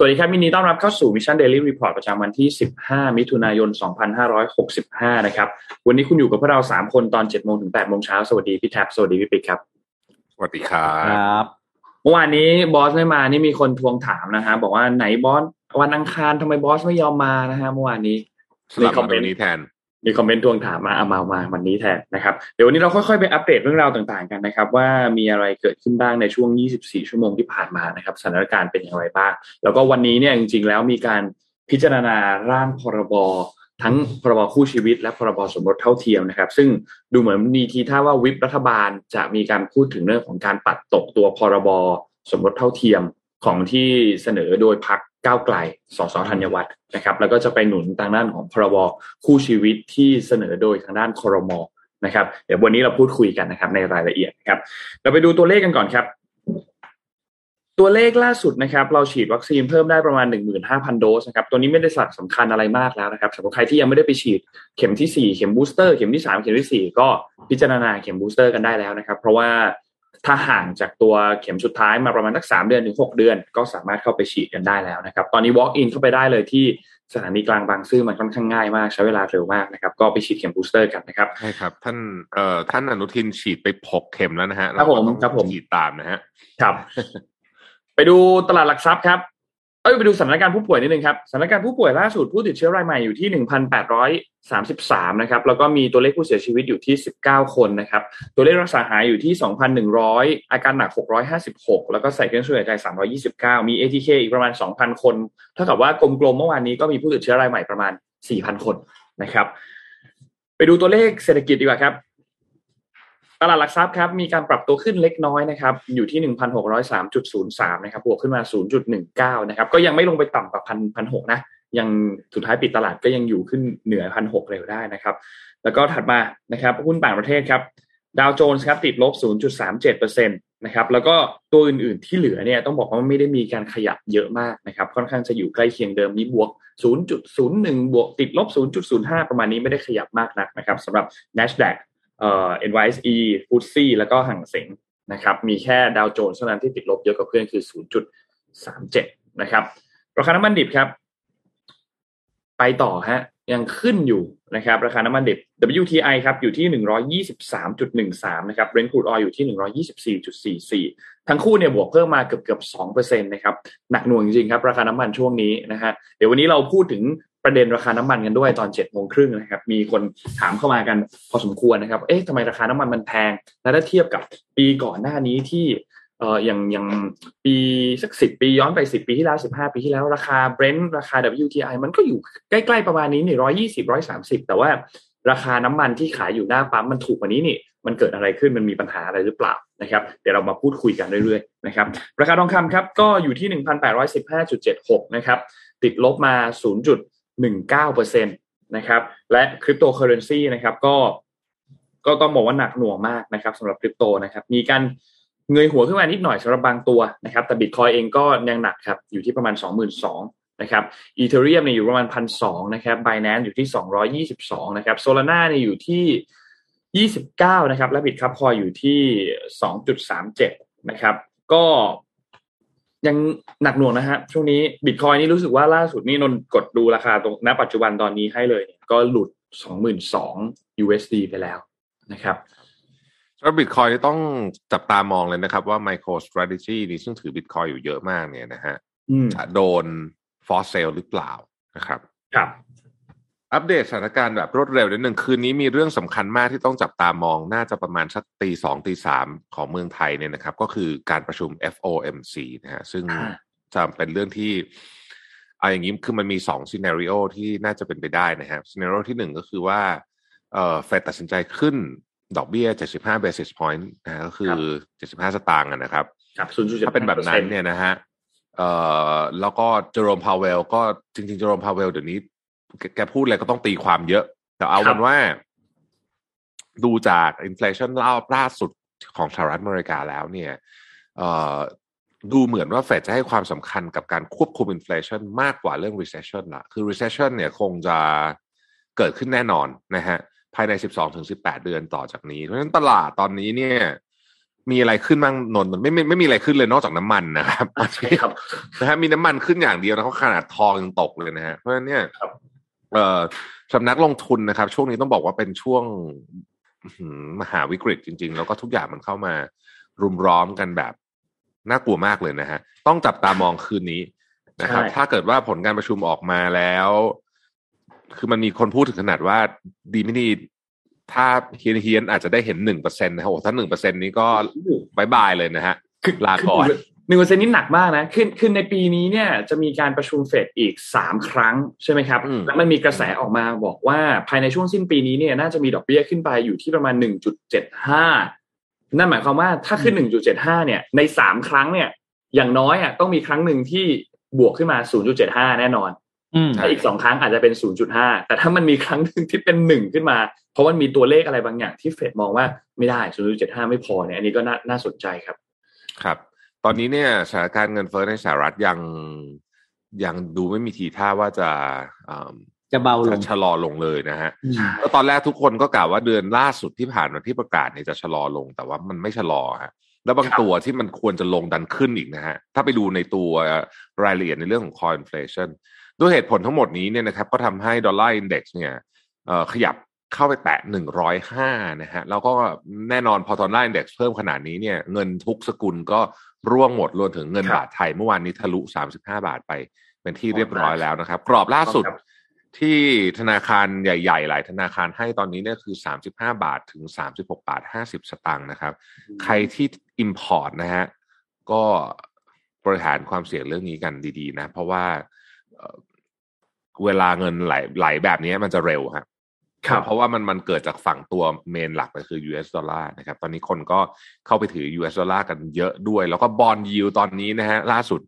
สวัสดีครับมินดีต้อนรับเข้าสู่ Mission Daily Report ประจำวันที่ 15 มิถุนายน 2565 นะครับ วันนี้คุณอยู่กับพวกเรา 3 คนตอน 7 โมงถึง 8 โมงเช้า สวัสดีพี่แท็บ สวัสดีพี่ปิ๊กครับ สวัสดีครับครับเมื่อวานนี้บอสไม่มา นี่มีคนทวงถามนะฮะ บอกว่าไหนบอสวันอังคารทำไมบอสไม่ยอมมานะฮะเมื่อวานนี้สลับมาตรงนี้แทน มีคอมเมนต์ทวงถามมาเอามามาวันนี้แทนนะครับ เดี๋ยววันนี้เราค่อยๆไปอัปเดตเรื่องราวต่างๆกันนะครับ ว่ามีอะไรเกิดขึ้นบ้างในช่วง 24 ชั่วโมงที่ผ่านมานะครับสถานการณ์เป็นอย่างไรบ้าง แล้วก็วันนี้เนี่ยจริงๆ แล้วมีการพิจารณาร่างพรบทั้งพรบคู่ชีวิตและพรบสมรสเท่าเทียมนะครับ ซึ่งดูเหมือนมีทีท่าว่าวิปรัฐบาลจะมีการพูดถึงเรื่องของการปัดตกตัวพรบสมรสเท่าเทียมของที่เสนอโดยพรรค ก้าวไกล สสธัญวัฒน์นะครับ แล้วก็จะไปหนุนทางด้านของพรบคู่ชีวิตที่เสนอโดยทางด้านครมนะครับ เดี๋ยววันนี้เราพูดคุยกันนะครับ ในรายละเอียดครับ เราไปดูตัวเลขกันก่อนครับ ตัวเลขล่าสุดนะครับ เราฉีดวัคซีนเพิ่มได้ประมาณ 15,000 โดสนะครับ ตัวนี้ไม่ได้สลักสำคัญอะไรมากแล้วนะครับสำหรับใครที่ยังไม่ได้ไปฉีดเข็มที่ 4 เข็มบูสเตอร์ เข็มที่ 3 เข็มที่ 4 ก็พิจารณาเข็มบูสเตอร์กันได้แล้วนะครับ เพราะว่า ถ้าห่างจากตัวเข็มสุดท้ายมาประมาณสักสามเดือนถึงหกเดือน ก็สามารถเข้าไปฉีดกันได้แล้วนะครับ ตอนนี้ walk in เข้าไปได้เลยที่สถานีกลางบางซื่อมันค่อนข้างง่ายมาก ใช้เวลาเร็วมากนะครับ ก็ไปฉีดเข็มบูสเตอร์กันนะครับใช่ครับ ท่านเอ่อท่านอนุทินฉีดไปหกเข็มแล้วนะฮะครับผมเราก็ต้องครับผมฉีดตามนะฮะครับ ไปดูตลาดหลักทรัพย์ครับ เอ้ยไปดูสถานการณ์ผู้ป่วยนิดนึงครับสถานการณ์ผู้ป่วยล่าสุดผู้ติดเชื้อรายใหม่อยู่ที่1,833นะครับแล้วก็มีตัวเลขผู้เสียชีวิตอยู่ที่ 19 คนนะครับตัวเลขรักษาหายอยู่ที่ 2,100 อาการหนัก 656 แล้วก็ใส่เครื่องช่วยหายใจ 329 มี ATK อีกประมาณ 2,000 คนเท่ากับว่ากลมๆเมื่อวานนี้ก็มีผู้ติดเชื้อรายใหม่ประมาณ 4,000 คนนะครับ ไปดูตัวเลขเศรษฐกิจดีกว่าครับ ตลาดหลักทรัพย์ครับมีการปรับตัวขึ้นเล็กน้อยนะครับอยู่ที่ 1,603.03นะครับบวกขึ้นมา 0.19นะครับก็ยังไม่ลงไปต่ำกว่าพันพันหกนะยังสุดท้ายปิดตลาดก็ยังอยู่ขึ้นเหนือพันหกเร็วได้นะครับ แล้วก็ถัดมานะครับหุ้นต่างประเทศครับดาวโจนส์ครับติดลบ 0.37%นะครับแล้วก็ตัวอื่นๆที่เหลือเนี่ยต้องบอกว่าไม่ได้มีการขยับเยอะมากนะครับค่อนข้างจะอยู่ใกล้เคียงเดิมนี้บวก 0.01 บวกติดลบ 0.05 ประมาณนี้ไม่ได้ขยับมากนักนะครับสำหรับ NASDAQ เอ่อ NYSE f t s e แล้วก็ห่างเสงนะครับ มีแค่ดาวโจนส์เท่านั้นที่ติดลบเยอะกว่าเพื่อนคือ 0.37 นะครับ ราคาน้ำมันดิบครับ ไปต่อฮะ ยังขึ้นอยู่นะครับ ราคาน้ำมันดิบ WTI ครับ อยู่ที่ 123.13 นะครับ Brent crude oil อยู่ที่ 124.44 ทั้งคู่เนี่ยบวกเพิ่มมาเกือบเกือบ2%นะครับ หนักหน่วงจริงๆครับ ราคาน้ำมันช่วงนี้นะฮะ เดี๋ยววันนี้เราพูดถึง ประเด็นราคาน้ำมันกันด้วยตอน7จ็ดโมงครึ่งนะครับ มีคนถามเข้ามากันพอสมควรนะครับ เอ๊ะทำไมราคาน้ำมันมันแพง แล้วถ้าเทียบกับปีก่อนหน้านี้ที่เอ่ออย่างอย่างปีสักสิปีย้อนไปสิปีที่แล้วสิบห้าปีที่แล้วราคา Brent ราคา WTI มันก็อยู่ใกล้ๆประมาณนี้นี่ร้อยยี่สิบร้อยสามสิบแต่ว่าราคาน้ำมันที่ขายอยู่หน้าปั๊มมันถูกกว่านี้นี่มันเกิดอะไรขึ้นมันมีปัญหาอะไรหรือเปล่านะครับ เดี๋ยวเรามาพูดคุยกันเรื่อยๆนะครับราคาทองคำครับก็อยู่ที่หนึ่งพันแปดร้อยสิบห้าจุดเจ็ดหกนะครับติดลบมาศู นย์จุดหนึ่งเก้าเปอร์เซ็นต์นะครับและคริปโตเคอเรนซีนะครับก็ก็ต้องบอกว่าหนักหน่วงมากนะครับสำหรับคริปโตนะครับมีการเงยหัวขึ้นมานิดหน่อยสำหรับบางตัวนะครับแต่บิตคอยน์เองก็ยังหนักครับอยู่ที่ประมาณ 22,000นะครับ Ethereum เนี่ยอยู่ประมาณพันสองนะครับ Binance อยู่ที่ 222นะครับ Solana เนี่ยอยู่ที่ 29นะครับและ Bitkub Coin อยู่ที่ 2.37นะครับก็ ยังหนักหน่วงนะฮะช่วงนี้บิตคอยน์นี่รู้สึกว่าล่าสุดนี่นะกดดูราคาตรงณปัจจุบันตอนนี้ให้เลยเนี่ยก็หลุด22,000 USD ไปแล้วนะครับแล้วบิตคอยน์ต้องจับตามองเลยนะครับ ว่า MicroStrategy นี่ซึ่งถือบิตคอยน์อยู่เยอะมากเนี่ยนะฮะอืมจะโดน force sell หรือเปล่านะครับ ครับ อัปเดตสถานการณ์แบบรวดเร็วนิดหนึ่งคืนนี้มีเรื่องสำคัญมากที่ต้องจับตามอง น่าจะประมาณสักตีสองตีสามของเมืองไทยเนี่ยนะครับ ก็คือการประชุม FOMC นะฮะซึ่งอ่าจะเป็นเรื่องที่เอาอย่างนี้คือมันมีสอง scenario ที่น่าจะเป็นไปได้นะครับ scenario ที่หนึ่งก็คือว่าเอ่อ Fed ตัดสินใจขึ้นดอกเบี้ย 75 basis point นะฮะก็คือ 75 สตางค์อะนะครับครับศูนย์จุดถ้าเป็นแบบนั้นเนี่ยนะฮะเอ่อแล้วก็ Jerome Powell ก็จริงๆเจอโรมพาวเวลเดี๋ยวนี้ แกแกพูดอะไรก็ต้องตีความเยอะ แต่เอาเป็นว่า ดูจาก inflation ล่าล่าสุดของสหรัฐอเมริกาแล้วเนี่ยเอ่อดูเหมือนว่า Fed จะให้ความสำคัญกับการควบคุม inflation มากกว่าเรื่อง recession ละคือ recession เนี่ยคงจะเกิดขึ้นแน่นอนนะฮะภายใน 12-18 เดือนต่อจากนี้ เพราะฉะนั้นตลาดตอนนี้เนี่ย มีอะไรขึ้นบ้างนนท์มันไม่ไม่ไม่มีอะไรขึ้นเลยนอกจากน้ำมันนะครับใช่ครับนะฮะมีน้ำมันขึ้นอย่างเดียวนะเขาขนาดทองยังตกเลยนะฮะเพราะฉะนั้นเนี่ยครับ เอ่อสำนักลงทุนนะครับ ช่วงนี้ต้องบอกว่าเป็นช่วงอื้อหือมหาวิกฤตจริง ๆ แล้วก็ทุกอย่างมันเข้ามารุมร้อมกันแบบน่ากลัวมากเลยนะฮะ ต้องจับตามองคืนนี้นะครับใช่ถ้าเกิดว่าผลการประชุมออกมาแล้ว คือมันมีคนพูดถึงขนาดว่าดีไม่ดีถ้าเฮี้ยนเฮี้ยนๆอาจจะได้เห็นหนึ่งเปอร์เซ็นต์นะฮะโอ้ถ้าหนึ่งเปอร์เซ็นนี้ก็ bye bye เลยนะฮะคือลาก่อน หนึ่งเปอร์เซ็นนี่หนักมากนะขึ้นขึ้นในปีนี้เนี่ยจะมีการประชุมเฟดอีกสามครั้งใช่ไหมครับอืมแล้วมันมีกระแสออกมาบอกว่าภายในช่วงสิ้นปีนี้เนี่ยน่าจะมีดอกเบี้ยขึ้นไปอยู่ที่ประมาณหนึ่งจุดเจ็ดห้านั่นหมายความว่าถ้าขึ้นหนึ่งจุดเจ็ดห้าเนี่ยในสามครั้งเนี่ยอย่างน้อยอะต้องมีครั้งหนึ่งที่บวกขึ้นมาศูนย์จุดเจ็ดห้าแน่นอนอืมใช่ถ้าอีกสองครั้งอาจจะเป็น0.5แต่ถ้ามันมีครั้งหนึ่งที่เป็นหนึ่งขึ้นมา เพราะมันมีตัวเลขอะไรบางอย่างที่เฟดมองว่าไม่ได้0.75ไม่พอเนี่ยอันนี้ก็น่าน่าสนใจครับครับ ตอนนี้เนี่ยสถานการณ์เงินเฟ้อในสหรัฐยังยังดูไม่มีทีท่าว่าจะอ่าจะเบาลจะงชะลอลงเลยนะฮะอืมแล้วตอนแรกทุกคนก็กล่าวว่าเดือนล่าสุดที่ผ่านมาที่ประกาศเนี่ยจะชะลอลง แต่ว่ามันไม่ชะลอฮะแล้วบางครับตัวที่มันควรจะลงดันขึ้นอีกนะฮะ ถ้าไปดูในตัวรายละเอียดในเรื่องของ core inflation ด้วยเหตุผลทั้งหมดนี้เนี่ยนะครับ ก็ทำให้ดอลลาร์ index เนี่ยเอ่อขยับเข้าไปแตะหนึ่งร้อยห้านะฮะ แล้วก็แน่นอนพอดอลลาร์ index เพิ่มขนาดนี้เนี่ย เงินทุกสกุลก็ ร่วงหมดรวมถึงเงินครับบาทไทยเมื่อวานนี้ทะลุสามสิบห้าบาทไป เป็นที่เรียบร้อยแล้วนะครับ กรอบล่าสุดครับที่ธนาคารใหญ่ๆ หลายธนาคารให้ตอนนี้เนี่ยคือ 35 บาทถึง 36 บาท 50 สตางค์นะครับ ใครที่ Import นะฮะก็บริหารความเสี่ยงเรื่องนี้กันดี ๆ นะ เพราะว่าเอ่อเวลาเงินไหลไหลแบบนี้มันจะเร็วครับครับ เพราะว่ามันมันเกิดจากฝั่งตัวเมนหลักเลยคือ US ดอลลาร์นะครับ ตอนนี้คนก็เข้าไปถือ US ดอลลาร์กันเยอะด้วย แล้วก็บอลยิวตอนนี้นะฮะล่าสุด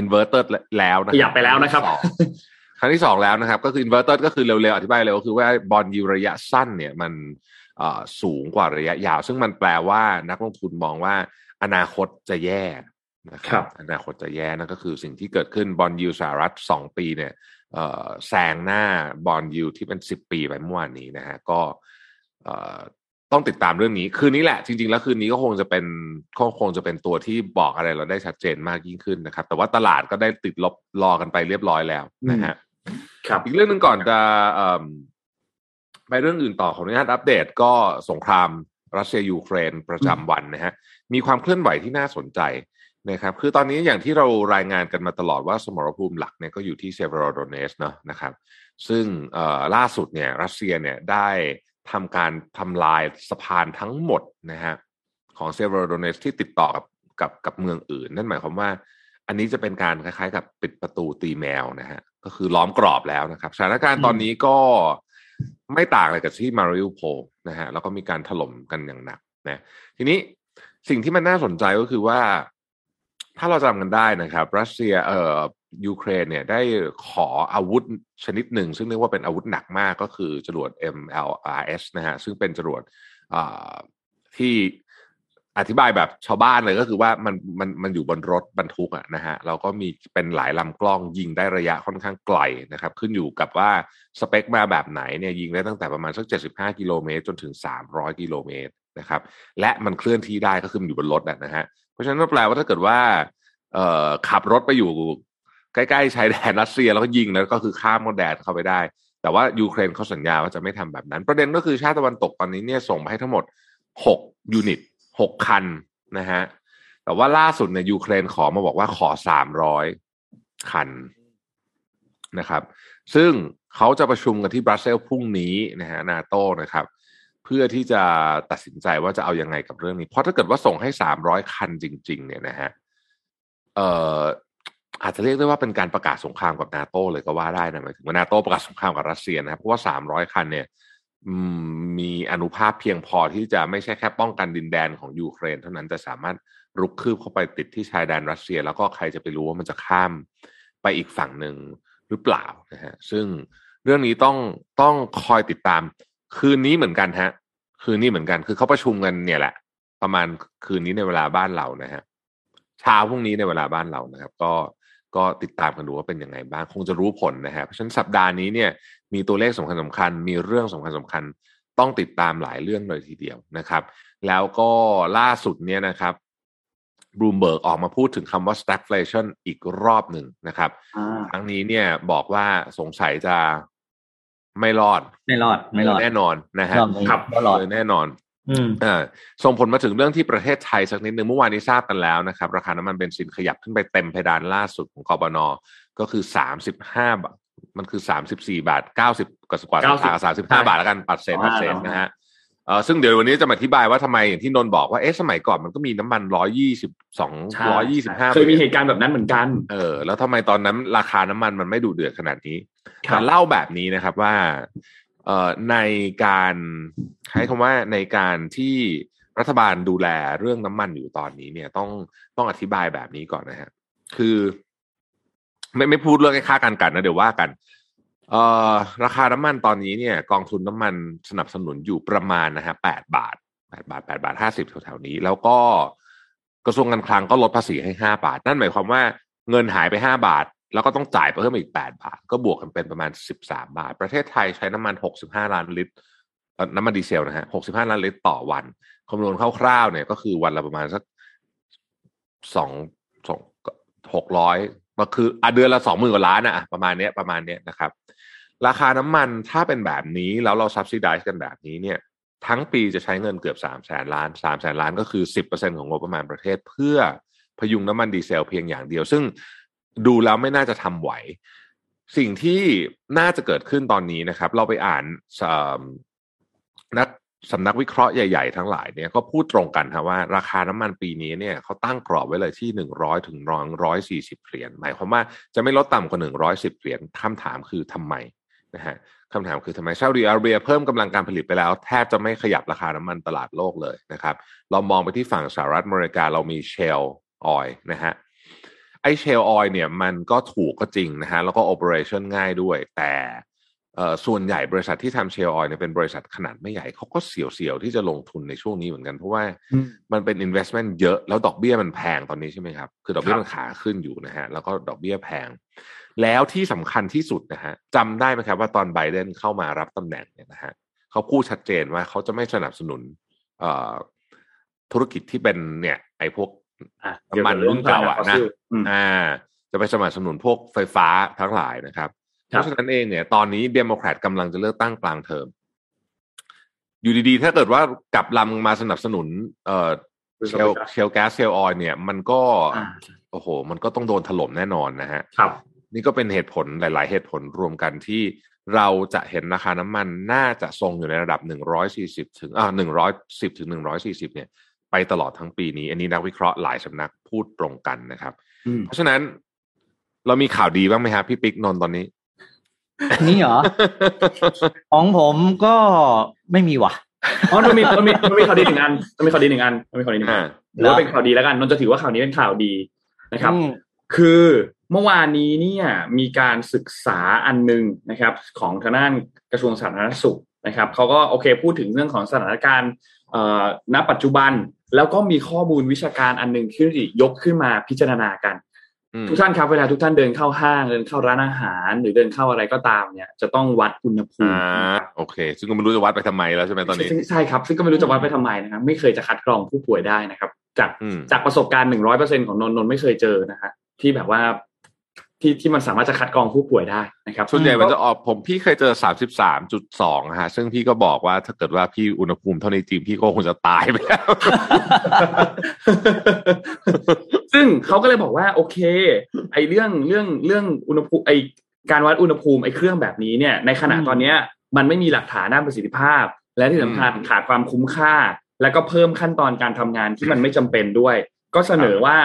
inverted แล้วนะขยับไปแล้วนะครับครั้งที่สองแล้วนะครับ ก็คือ inverted ก็คือเร็วๆ อธิบายเร็วก็คือว่าบอลยิวระยะสั้นเนี่ยมันเอ่อสูงกว่าระยะยาว ซึ่งมันแปลว่านักลงทุนมองว่าอนาคตจะแย่นะคครัรับ อนาคตจะแย่นั่นก็คือสิ่งที่เกิดขึ้นบอลยิวสหรัฐสองปีเนี่ยเอ่อ แซงหน้าบอลยูที่เป็นสิบปีไปเมื่อวานนี้นะฮะก็เอ่อต้องติดตามเรื่องนี้ คืนนี้แหละ จริงๆ แล้วคืนนี้ก็คงจะเป็นก็คงจะเป็นตัวที่บอกอะไรเราได้ชัดเจนมากยิ่งขึ้นนะครับ แต่ว่าตลาดก็ได้ติดลบรอกันไปเรียบร้อยแล้วนะฮะครับอีกเรื่องหนึ่งก่อนจะเอิ่มไปเรื่องอื่นต่อขออนุญาตอัปเดตก็สงครามรัสเซียยูเครนประจำวันนะฮะมีความเคลื่อนไหวที่น่าสนใจ นะครับคือตอนนี้อย่างที่เรารายงานกันมาตลอดว่าสมรภูมิหลักเนี่ยก็อยู่ที่เซเวโรโดเนตสก์เนาะนะครับ ซึ่งเอ่อล่าสุดเนี่ยรัสเซียเนี่ยได้ทำการทำลายสะพานทั้งหมดนะฮะของเซเวโรโดเนตสก์ที่ติดต่อกับกับกับเมืองอื่น นั่นหมายความว่า อันนี้จะเป็นการคล้ายๆ กับปิดประตูตีแมวนะฮะก็คือล้อมกรอบแล้วนะครับสถานการณ์ตอนนี้ก็ไม่ต่างอะไรกับที่มาริอุโพลนะฮะแล้วก็มีการถล่มกันอย่างหนักนะทีนี้สิ่งที่มันน่าสนใจก็คือว่า ถ้าเราจำกันได้นะครับ รัสเซียเอ่อยูเครนเนี่ยได้ขออาวุธชนิดหนึ่ง ซึ่งเรียกว่าเป็นอาวุธหนักมากก็คือจรวด MLRS นะฮะซึ่งเป็นจรวดอ่าที่อธิบายแบบชาวบ้านเลยก็คือว่ามันมันมันอยู่บนรถบรรทุกอะนะฮะเราก็มีเป็นหลายลำกล้องยิงได้ระยะค่อนข้างไกลนะครับ ขึ้นอยู่กับว่าสเปคมาแบบไหนเนี่ยยิงได้ตั้งแต่ประมาณสัก 75 กิโลเมตรจนถึง 300 กิโลเมตรนะครับ และมันเคลื่อนที่ได้ก็คืออยู่บนรถอะนะฮะ ราะฉะนั้นก็แปลว่าถ้าเกิดว่า เอ่อขับรถไปอยู่ใกล้ๆชายแดนรัสเซียแล้วก็ยิงแล้วก็คือข้ามมดแดนเข้าไปได้ แต่ว่ายูเครนเขาสัญญาว่าจะไม่ทำแบบนั้น ประเด็นก็คือชาติตะวันตกตอนนี้เนี่ยส่งไปให้ทั้งหมดหกยูนิตหกคันนะฮะแต่ว่าล่าสุดเนี่ยยูเครนขอมาบอกว่าขอสามร้อยคันนะครับ ซึ่งเขาจะประชุมกันที่บรัสเซลส์พรุ่งนี้นะฮะนาโต้นะครับ พื่อที่จะตัดสินใจว่าจะเอายังไงกับเรื่องนี้ เพราะถ้าเกิดว่าส่งให้สามร้อยคันจริง ๆ เนี่ยนะฮะเอ่ออาจจะเรียกได้ว่าเป็นการประกาศสงครามกับนาโต้เลยก็ว่าได้นะหมายถึงว่านาโต้ประกาศสงครามกับรัสเซียนะครับเพราะว่าสามร้อยคันเนี่ยมีอนุภาพเพียงพอที่จะไม่ใช่แค่ป้องกันดินแดนของยูเครน เท่านั้นจะสามารถรุกคืบเข้าไปติดที่ชายแดนรัสเซีย แล้วก็ใครจะไปรู้ว่ามันจะข้ามไปอีกฝั่งหนึ่งหรือเปล่านะฮะซึ่งเรื่องนี้ต้องต้องคอยติดตาม คืนนี้เหมือนกันฮะ คืนนี้เหมือนกัน คือเขาประชุมกันเนี่ยแหละ ประมาณคืนนี้ในเวลาบ้านเรานะฮะเช้าพรุ่งนี้ในเวลาบ้านเรานะครับ ก็ก็ติดตามกันดูว่าเป็นยังไงบ้างคงจะรู้ผลนะฮะเพราะฉะนั้นสัปดาห์นี้เนี่ยมีตัวเลขสำคัญสำคัญ มีเรื่องสำคัญสำคัญต้องติดตามหลายเรื่องเลยทีเดียวนะครับ แล้วก็ล่าสุดเนี่ยนะครับบลูมเบิร์กออกมาพูดถึงคำว่า stagflation อีกรอบหนึ่งนะครับอ่าครั้งนี้เนี่ยบอกว่าสงสัยจะ ไม่รอด ไม่รอด ไม่รอดแน่นอนนะฮะรอบนี้ครับไม่รอดเลยแน่นอนอืมอ่าส่งผลมาถึงเรื่องที่ประเทศไทยสักนิดหนึ่งเมื่อวานนี้ทราบกันแล้วนะครับ ราคาน้ำมันเบนซินขยับขึ้นไปเต็มเพดานล่าสุดของกบนก็คือสามสิบห้าบาทมันคือสามสิบสี่บาทเก้าสิบกว่าสาขาสามสิบห้าบาทแล้วกันปัดเศษปัดเศษนะฮะเออซึ่งเดี๋ยววันนี้จะมาอธิบายว่าทำไมอย่างที่นนท์บอกว่าเอ๊ะสมัยก่อนมันก็มีน้ำมันร้อยยี่สิบสองใช่ร้อยยี่สิบห้าเคยมีเหตุการณ์แบบนั้นเหมือนกันเออแล้วทำไมตอนนั้นราคาน้ำมันมันไม่ดูเดือดขนาดนี้ครับ แต่เล่าแบบนี้นะครับว่าเอในการใช้คำว่าในการที่รัฐบาลดูแลเรื่องน้ำมันอยู่ตอนนี้เนี่ยต้องต้องอธิบายแบบนี้ก่อนนะฮะคือ ไม่ไม่พูดเรื่องค่าการกันนะเดี๋ยวว่ากันเอ่อราคาน้ำมันตอนนี้เนี่ย กองทุนน้ำมันสนับสนุนอยู่ประมาณนะฮะแปดบาทแปดบาทแปดบาทห้าสิบแถวๆนี้ แล้วก็กระทรวงการคลังก็ลดภาษีให้ห้าบาท นั่นหมายความว่าเงินหายไปห้าบาท แล้วก็ต้องจ่ายเพิ่มอีกแปดบาท ก็บวกกันเป็นประมาณสิบาท ประเทศไทยใช้น้ำมันหกสิบห้าล้านลิตร น้ำมันดีเซลนะฮะหกสิบห้าล้านลิตรต่อวัน คำนวณคร่าวๆเนี่ยก็คือวันละประมาณสักสองสองหกร้อยก็คืออเดือนละสองหมื่นกว่าล้านอะประมาณเนี้ยประมาณเนี้ยนะครับ ราคาน้ำมันถ้าเป็นแบบนี้ แล้วเรา subsidize กันแบบนี้เนี่ย ทั้งปีจะใช้เงินเกือบสามแสนล้านสามแสนล้านก็คือสิบเปอร์เซ็นของงบประมาณประเทศเพื่อพยุงน้ำมันดีเซลเพียงอย่างเดียว ซึ่ง ดูแล้วไม่น่าจะทำไหว สิ่งที่น่าจะเกิดขึ้นตอนนี้นะครับ เราไปอ่านนักสำนักวิเคราะห์ใหญ่ ๆ ทั้งหลายเนี่ยก็พูดตรงกันครับว่าราคาน้ำมันปีนี้เนี่ยเขาตั้งกรอบไว้เลยที่หนึ่งร้อยถึงร้อยสี่สิบเหรียญหมายความว่าจะไม่ลดต่ำกว่าหนึ่งร้อยสิบเหรียญคำถามคือทำไมนะฮะคำถามคือทำไมซาอุดิอาระเบียเพิ่มกำลังการผลิตไปแล้ว แทบจะไม่ขยับราคาน้ำมันตลาดโลกเลยนะครับ เรามองไปที่ฝั่งสหรัฐอเมริกาเรามีเชลออยนะฮะ ไอเชลออยเนี่ยมันก็ถูกก็จริงนะฮะแล้วก็โอเปอเรชั่นง่ายด้วย แต่เอ่อส่วนใหญ่บริษัทที่ทำเชลออยเนี่ยเป็นบริษัทขนาดไม่ใหญ่เขาก็เสี่ยวๆ ที่จะลงทุนในช่วงนี้เหมือนกัน เพราะว่าอืมมันเป็น investment เยอะแล้วดอกเบี้ยมันแพงตอนนี้ใช่ไหมครับ คือดอกเบี้ยครับมันขาขึ้นอยู่นะฮะแล้วก็ดอกเบี้ยแพง แล้วที่สำคัญที่สุดนะฮะจำได้ไหมครับว่าตอนไบเดนเข้ามารับตำแหน่งเนี่ยนะฮะเขาพูดชัดเจนว่าเขาจะไม่สนับสนุนเอ่อธุรกิจที่เป็นเนี่ยไอ้พวกอะ น้ำมันรุ่นเก่าอะนะอืมอ่า จะไปสนับสนุนพวกไฟฟ้าทั้งหลายนะครับ เพครับราะฉะนั้นเองเนี่ย ตอนนี้เดโมแครตกำลังจะเลือกตั้งกลางเทอม อยู่ดีๆ ถ้าเกิดว่ากลับลำมาสนับสนุน เอ่อ shale shale gas shale oil เนี่ย มันก็อ่าโอ้โห มันก็ต้องโดนถล่มแน่นอนนะฮะครับนี่ก็เป็นเหตุผลหลาย ๆ เหตุผลรวมกันที่เราจะเห็นราคาน้ำมันน่าจะทรงอยู่ในระดับ 140 ถึงอ่า110 ถึง 140 เนี่ย ไปตลอดทั้งปีนี้ อันนี้นักวิเคราะห์หลายสำนักพูดตรงกันนะครับอืมเพราะฉะนั้นเรามีข่าวดีบ้างไหมครับพี่ปิ๊กนนท์ตอนนี้ นี่เหรอ ของผมก็ไม่มีว่ะอ๋อมันมีมันมีมันมีข่าวดีหนึ่งอันมันมีข่าวดีหนึ่งอันมันมีข่าวดีหนึ่งอันอ่าหรือว่าเป็นข่าวดีแล้วกันนนท์จะถือว่าข่าวนี้เป็นข่าวดีนะครับอืมคือเมื่อวานนี้เนี่ยมีการศึกษาอันหนึ่งนะครับ ของทางด้านกระทรวงสาธารณสุขนะครับเขาก็โอเคพูดถึงเรื่องของสถานการณ์เอ่อ ณปัจจุบันแล้วก็มีข้อมูลวิชาการอันหนึ่งที่ยกขึ้นมาพิจารณากันอืมทุกท่านครับเวลาทุกท่านเดินเข้าห้างเดินเข้าร้านอาหาร หรือเดินเข้าอะไรก็ตามเนี่ย จะต้องวัดอุณหภูอ่ามิโอเค ซึ่งก็ไม่รู้จะวัดไปทำไมแล้วใช่ไหมตอนนี้ซึ่งใช่ครับ ซึ่งก็ไม่รู้จะวัดไปทำไมนะครับไม่เคยจะคัดกรองผู้ป่วยได้นะครับ จากอืมจากประสบการณ์หนึ่งร้อยเปอร์เซ็นของนนท์นนท์ไม่เคยเจอนะฮะที่แบบว่า ที่ที่มันสามารถจะคัดกรองผู้ป่วยได้นะครับส่วนใหญ่มันจะออกผมพี่เคยเจอสามสิบสามจุดสองฮะซึ่งพี่ก็บอกว่าถ้าเกิดว่าพี่อุณหภูมิเท่านี้จริงพี่ก็คงจะตายไปแล้ว ซึ่งเขาก็เลยบอกว่า โอเค ไอเรื่องเรื่องเรื่องอุณหภูมิไอการวัดอุณหภูมิไอเครื่องแบบนี้เนี่ย ในขณะอืมตอนเนี้ย มันไม่มีหลักฐานด้านประสิทธิภาพ และที่สำคัญขาดความคุ้มค่า แล้วก็เพิ่มขั้นตอนการทำงานที่มันไม่จำเป็นด้วย ก็เสนอว่า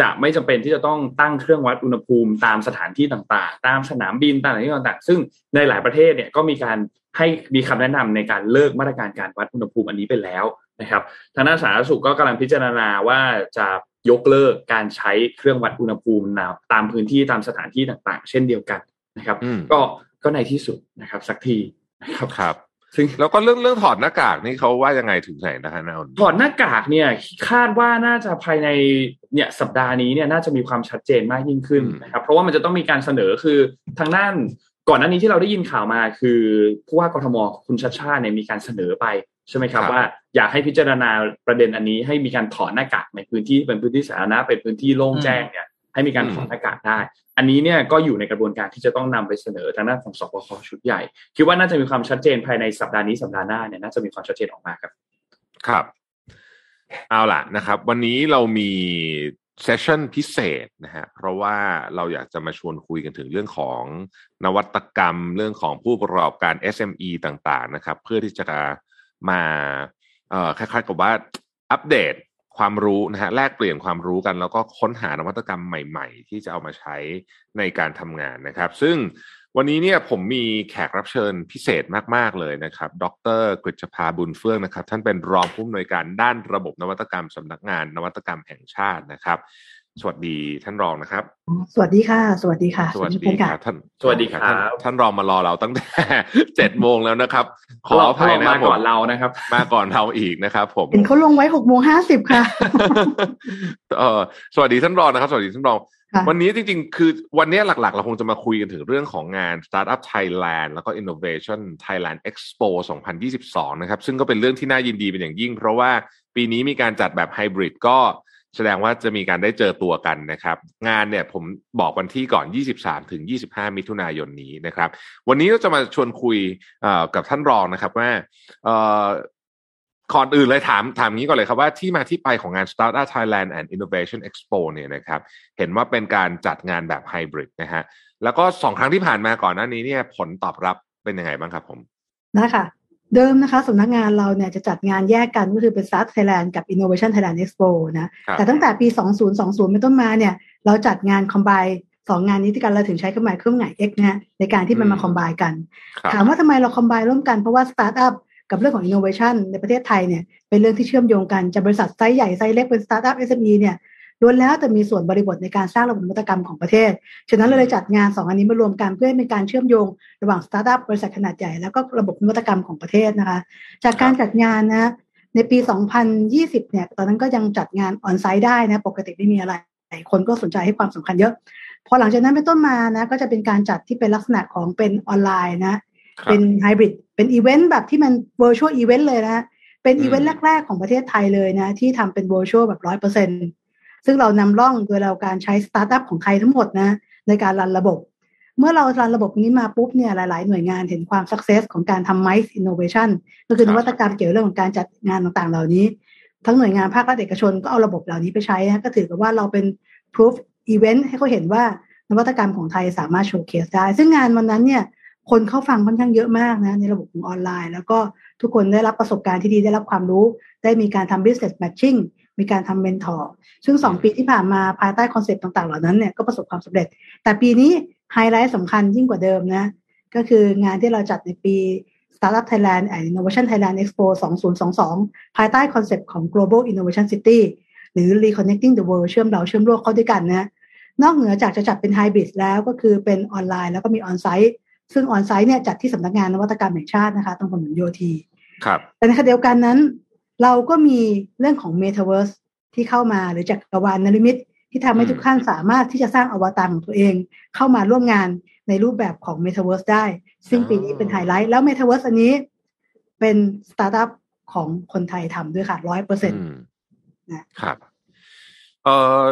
จะไม่จำเป็นที่จะต้องตั้งเครื่องวัดอุณหภูมิตามสถานที่ต่างๆ ตามสนามบินตามสถานที่ต่างๆ ซึ่งในหลายประเทศเนี่ยก็มีการให้มีคำแนะนำในการเลิกมาตรการการวัดอุณหภูมิอันนี้ไปแล้วนะครับทางด้านสาธารณสุขก็กำลังพิจารณาว่าจะยกเลิกการใช้เครื่องวัดอุณหภูมิตามพื้นที่ตามสถานที่ต่างๆ เช่นเดียวกันนะครับอืมก็ก็ในที่สุดนะครับสักทีนะครับครับ ซึ่งแล้วก็เรื่องเรื่องถอดหน้ากากนี่เขาว่ายังไงถึงไหนนะฮะนนท์ถอดหน้ากากเนี่ยคาดว่าน่าจะภายในเนี่ยสัปดาห์นี้เนี่ยน่าจะมีความชัดเจนมากยิ่งขึ้นอืมนะครับเพราะว่ามันจะต้องมีการเสนอคือทางด้านก่อนหน้านี้ที่เราได้ยินข่าวมาคือผู้ว่ากทมคุณชัดชาติเนี่ยมีการเสนอไปใช่ไหมครับครับว่าอยากให้พิจารณาประเด็นอันนี้ให้มีการถอดหน้ากากในพื้นที่เป็นพื้นที่สาธารณะเป็นพื้นที่โล่งแจ้งเนี่ย ให้มีการถอดหน้ากากได้ อันนี้เนี่ยก็อยู่ในกระบวนการที่จะต้องนำไปเสนอทางด้านของสบคชุดใหญ่ คิดว่าน่าจะมีความชัดเจนภายในสัปดาห์นี้สัปดาห์หน้าเนี่ยน่าจะมีความชัดเจนออกมาครับ ครับ เอาล่ะนะครับ วันนี้เรามีเซสชั่นพิเศษนะฮะเพราะว่าเราอยากจะมาชวนคุยกันถึงเรื่องของนวัตกรรม เรื่องของผู้ประกอบการ SME ต่างๆนะครับ เพื่อที่จะมาเอ่อคล้ายๆกับว่าอัปเดต ความรู้นะฮะแลกเปลี่ยนความรู้กัน แล้วก็ค้นหานวัตกรรมใหม่ ๆ ที่จะเอามาใช้ในการทำงานนะครับ ซึ่งวันนี้เนี่ยผมมีแขกรับเชิญพิเศษมาก ๆ เลยนะครับ ดรกฤษภาบุญเฟื่องนะครับ ท่านเป็นรองผู้อำนวยการด้านระบบนวัตกรรมสำนักงานนวัตกรรมแห่งชาตินะครับ สวัสดีท่านรองนะครับ สวัสดีค่ะ สวัสดีค่ะ สวัสทุดีกท่านคค่ะรับท่านสวัสดีครับท่านท่านรองมารอเราตั้งแต่เจ็ดโมงแล้วนะครับ ขอเราอภัยนะคมารับผก่มอนเรานะครับ มาก่อนเราอีกนะครับ ผมเห็นเขาลงไว้หกโมงห้าสิบค่ะเออสวัสดีท่านรองนะครับ สวัสดีท่านรองค่ะวันนี้จริงๆ คือวันนี้หลักๆ เราคงจะมาคุยกันถึงเรื่องของงาน Startup Thailand แล้วก็ Innovation Thailand Expo 2022 นะครับ ซึ่งก็เป็นเรื่องที่น่ายินดีเป็นอย่างยิ่ง เพราะว่าปีนี้มีการจัดแบบไฮบริดก็ แสดงว่าจะมีการได้เจอตัวกันนะครับ งานเนี่ยผมบอกวันที่ก่อน 23 ถึง 25 มิถุนายนนี้นะครับ วันนี้เราจะมาชวนคุยอ่อกับท่านรองนะครับว่าอ่อก่อนอื่นเลยถามถามงี้ก่อนเลยครับว่าที่มาที่ไปของงาน Startup Thailand and Innovation Expo เนี่ยนะครับ เห็นว่าเป็นการจัดงานแบบไฮบริดนะฮะแล้วก็สองครั้งที่ผ่านมาก่อนหน้านี้เนี่ยผลตอบรับเป็นยังไงบ้างครับผมนะคะ เดิมนะคะสำนักงานเราเนี่ยจะจัดงานแยกกันก็คือเป็น Start Thailand กับ Innovation Thailand Expo นะครับแต่ตั้งแต่ปี 2020 เป็นต้นมาเนี่ยเราจัดงาน combine สองงานนี้ที่กันเราถึงใช้เครื่องหมายเครื่องหมาย X นะฮะในการที่มันมา combine กันครับถามว่าทำไมเรา combine ร่วมกันเพราะว่าสตาร์ทอัพกับเรื่องของ innovation ในประเทศไทยเนี่ยเป็นเรื่องที่เชื่อมโยงกันจะบริษัทไซส์ใหญ่ไซส์เล็กเป็นสตาร์ทอัพ SME เนี่ย ล้วนแล้วแต่มีส่วนบริบทในการสร้างระบบนวัตกรรมของประเทศ ฉะนั้นเราเลยจัดงานสองอันนี้มารวมกันเพื่อให้เป็นการเชื่อมโยงระหว่างสตาร์ทอัพบริษัทขนาดใหญ่แล้วก็ระบบนวัตกรรมของประเทศนะคะ จากการจัดงานนะในปี 2020 เนี่ย ตอนนั้นก็ยังจัดงาน on-site ได้นะ ปกติไม่มีอะไร คนก็สนใจให้ความสำคัญเยอะ พอหลังจากนั้นเป็นต้นมานะ ก็จะเป็นการจัดที่เป็นลักษณะของเป็นออนไลน์นะครับเป็นไฮบริด เป็นอีเวนต์แบบที่มัน virtual event เลยนะ เป็นอืมอีเวนต์แรก ๆ ของประเทศไทยเลยนะ ที่ทำเป็น virtual แบบร้อยเปอร์เซ็น ซึ่งเรานำร่องโดยเราการใช้สตาร์ทอัพของไทยทั้งหมดนะในการรันระบบ เมื่อเรารันระบบนี้มาปุ๊บเนี่ยหลาย ๆ หน่วยงานเห็นความ success ของการทำ MICE innovation ก็คือนวัตกรรมเกี่ยวเรื่องของการจัดงานต่าง ๆ เหล่านี้ ทั้งหน่วยงานภาครัฐเอกชนก็เอาระบบเหล่านี้ไปใช้นะก็ถือกับว่าเราเป็น proof event ให้เขาเห็นว่านวัตกรรมของไทยสามารถ showcase ได้ ซึ่งงานวันนั้นเนี่ยคนเข้าฟังค่อนข้างเยอะมากนะในระบบของออนไลน์ แล้วก็ทุกคนได้รับประสบการณ์ที่ดีได้รับความรู้ ได้มีการทำ business matching มีการทำ mentor ซึ่งสองปีที่ผ่านมาภายใต้คอนเซ็ปต์ต่างๆ เหล่านั้นเนี่ยก็ประสบความสำเร็จ แต่ปีนี้ไฮไลท์สำคัญยิ่งกว่าเดิมนะ ก็คืองานที่เราจัดในปี Startup Thailand and Innovation Thailand Expo 2022 ภายใต้คอนเซ็ปต์ของ Global Innovation City หรือ Reconnecting the World เชื่อมเราเชื่อมโลกเข้าด้วยกันนะ นอกเหนือจากจะจัดเป็นไฮบริดแล้วก็คือเป็นออนไลน์แล้วก็มี on-site ซึ่ง on-site เนี่ยจัดที่สำนักงานนวัตกรรมแห่งชาตินะคะตรงถนนโยธี ครับ แต่ในขณะเดียวกันนั้น เราก็มีเรื่องของ Metaverse ที่เข้ามาหรือจักรวาลนฤมิตที่ทำให้อืมทุกท่านสามารถที่จะสร้างอวตารของตัวเอง เข้ามาร่วมงานในรูปแบบของ Metaverse ได้ ซึ่งปีนี้เป็นไฮไลท์ แล้ว Metaverse อันนี้เป็นสตาร์ทอัพของคนไทยทำด้วยค่ะร้อยเปอร์เซ็นต์อืมนะครับเอ่อ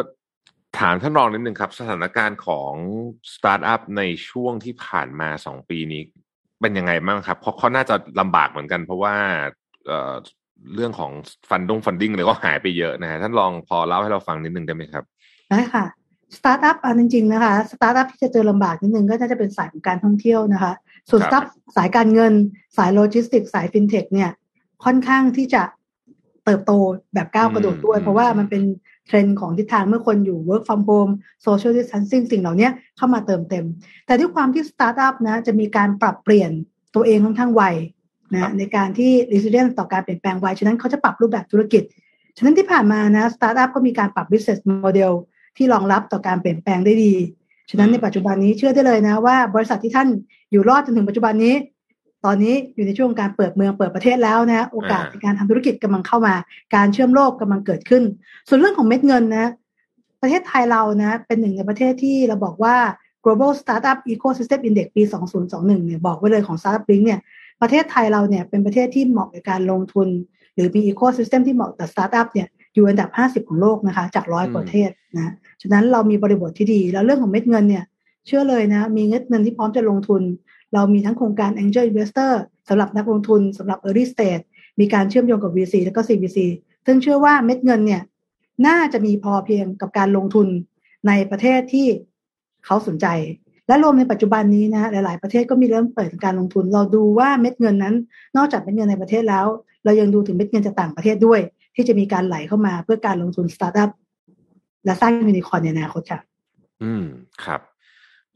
ถามท่านรองนิดนึงครับ สถานการณ์ของสตาร์ทอัพในช่วงที่ผ่านมาสองปีนี้เป็นยังไงบ้างครับ เพราะเขาน่าจะลำบากเหมือนกัน เพราะว่า เอ่อเรื่องของฟันดง funding เลยก็หายไปเยอะนะฮะท่านลองพอเล่าให้เราฟังนิดนึงได้ไหมครับได้ค่ะสตาร์ทอัพอันจริงๆนะคะสตาร์ทอัพที่จะเจอลำบากนิดนึงก็น่าจะเป็นสายของการท่องเที่ยวนะคะ ส่วนคสรับตาร์ทสายการเงิน สายโลจิสติกส์สายฟินเทคเนี่ยค่อนข้างที่จะเติบโตแบบก้าวกระโดดด้วย เพราะว่ามันเป็นเทรนด์ของทิศทางเมื่อคนอยู่ work from home social distancing สิ่งเหล่านี้เข้ามาเติมเต็ม แต่ด้วยความที่สตาร์ทอัพนะจะมีการปรับเปลี่ยนตัวเองค่อนข้างไวนะครั นะบในการที่ resilient ต่อการเปลี่ยนแปลงไวฉะนั้นเขาจะปรับรูปแบบธุรกิจ ฉะนั้นที่ผ่านมานะสตาร์ทอัพก็มีการปรับ business model ที่รองรับต่อการเปลี่ยนแปลงได้ดี ฉะนั้นในปัจจุบันนี้เชื่อได้เลยนะว่าบริษัทที่ท่านอยู่รอดจนถึงปัจจุบันนี้ ตอนนี้อยู่ในช่วงการเปิดเมืองเปิดประเทศแล้วนะโอกาสอ่าในการทำธุรกิจกำลังเข้ามา การเชื่อมโลกกำลังเกิดขึ้น ส่วนเรื่องของเม็ดเงินนะ ประเทศไทยเรานะเป็นหนึ่งในประเทศที่เราบอกว่า global startup ecosystem index ปี 2021 เนี่ยบอกไว้เลยของ startup link เนี่ย ประเทศไทยเราเนี่ยเป็นประเทศที่เหมาะกับการลงทุน หรือมี ecosystem ที่เหมาะกับ startup เนี่ยอยู่อันดับ 50 ของโลกนะคะ จากร้อยประเทศนะฉะนั้นเรามีบริบทที่ดี แล้วเรื่องของเม็ดเงินเนี่ยเชื่อเลยนะ มีเงินเงินที่พร้อมจะลงทุน เรามีทั้งโครงการ angel investor สำหรับนักลงทุนสำหรับ early stage มีการเชื่อมโยงกับ VC แล้วก็ CVC ซึ่งเชื่อว่าเม็ดเงินเนี่ยน่าจะมีพอเพียงกับการลงทุนในประเทศที่เขาสนใจ และรวมในปัจจุบันนี้นะหลาย ๆ ประเทศก็มีเริ่มเปิดการลงทุน เราดูว่าเม็ดเงินนั้น นอกจากเม็ดเงินในประเทศแล้ว เรายังดูถึงเม็ดเงินจากต่างประเทศด้วย ที่จะมีการไหลเข้ามาเพื่อการลงทุนสตาร์ทอัพและสร้างยูนิคอร์นในอนาคตค่ะ อืมครับ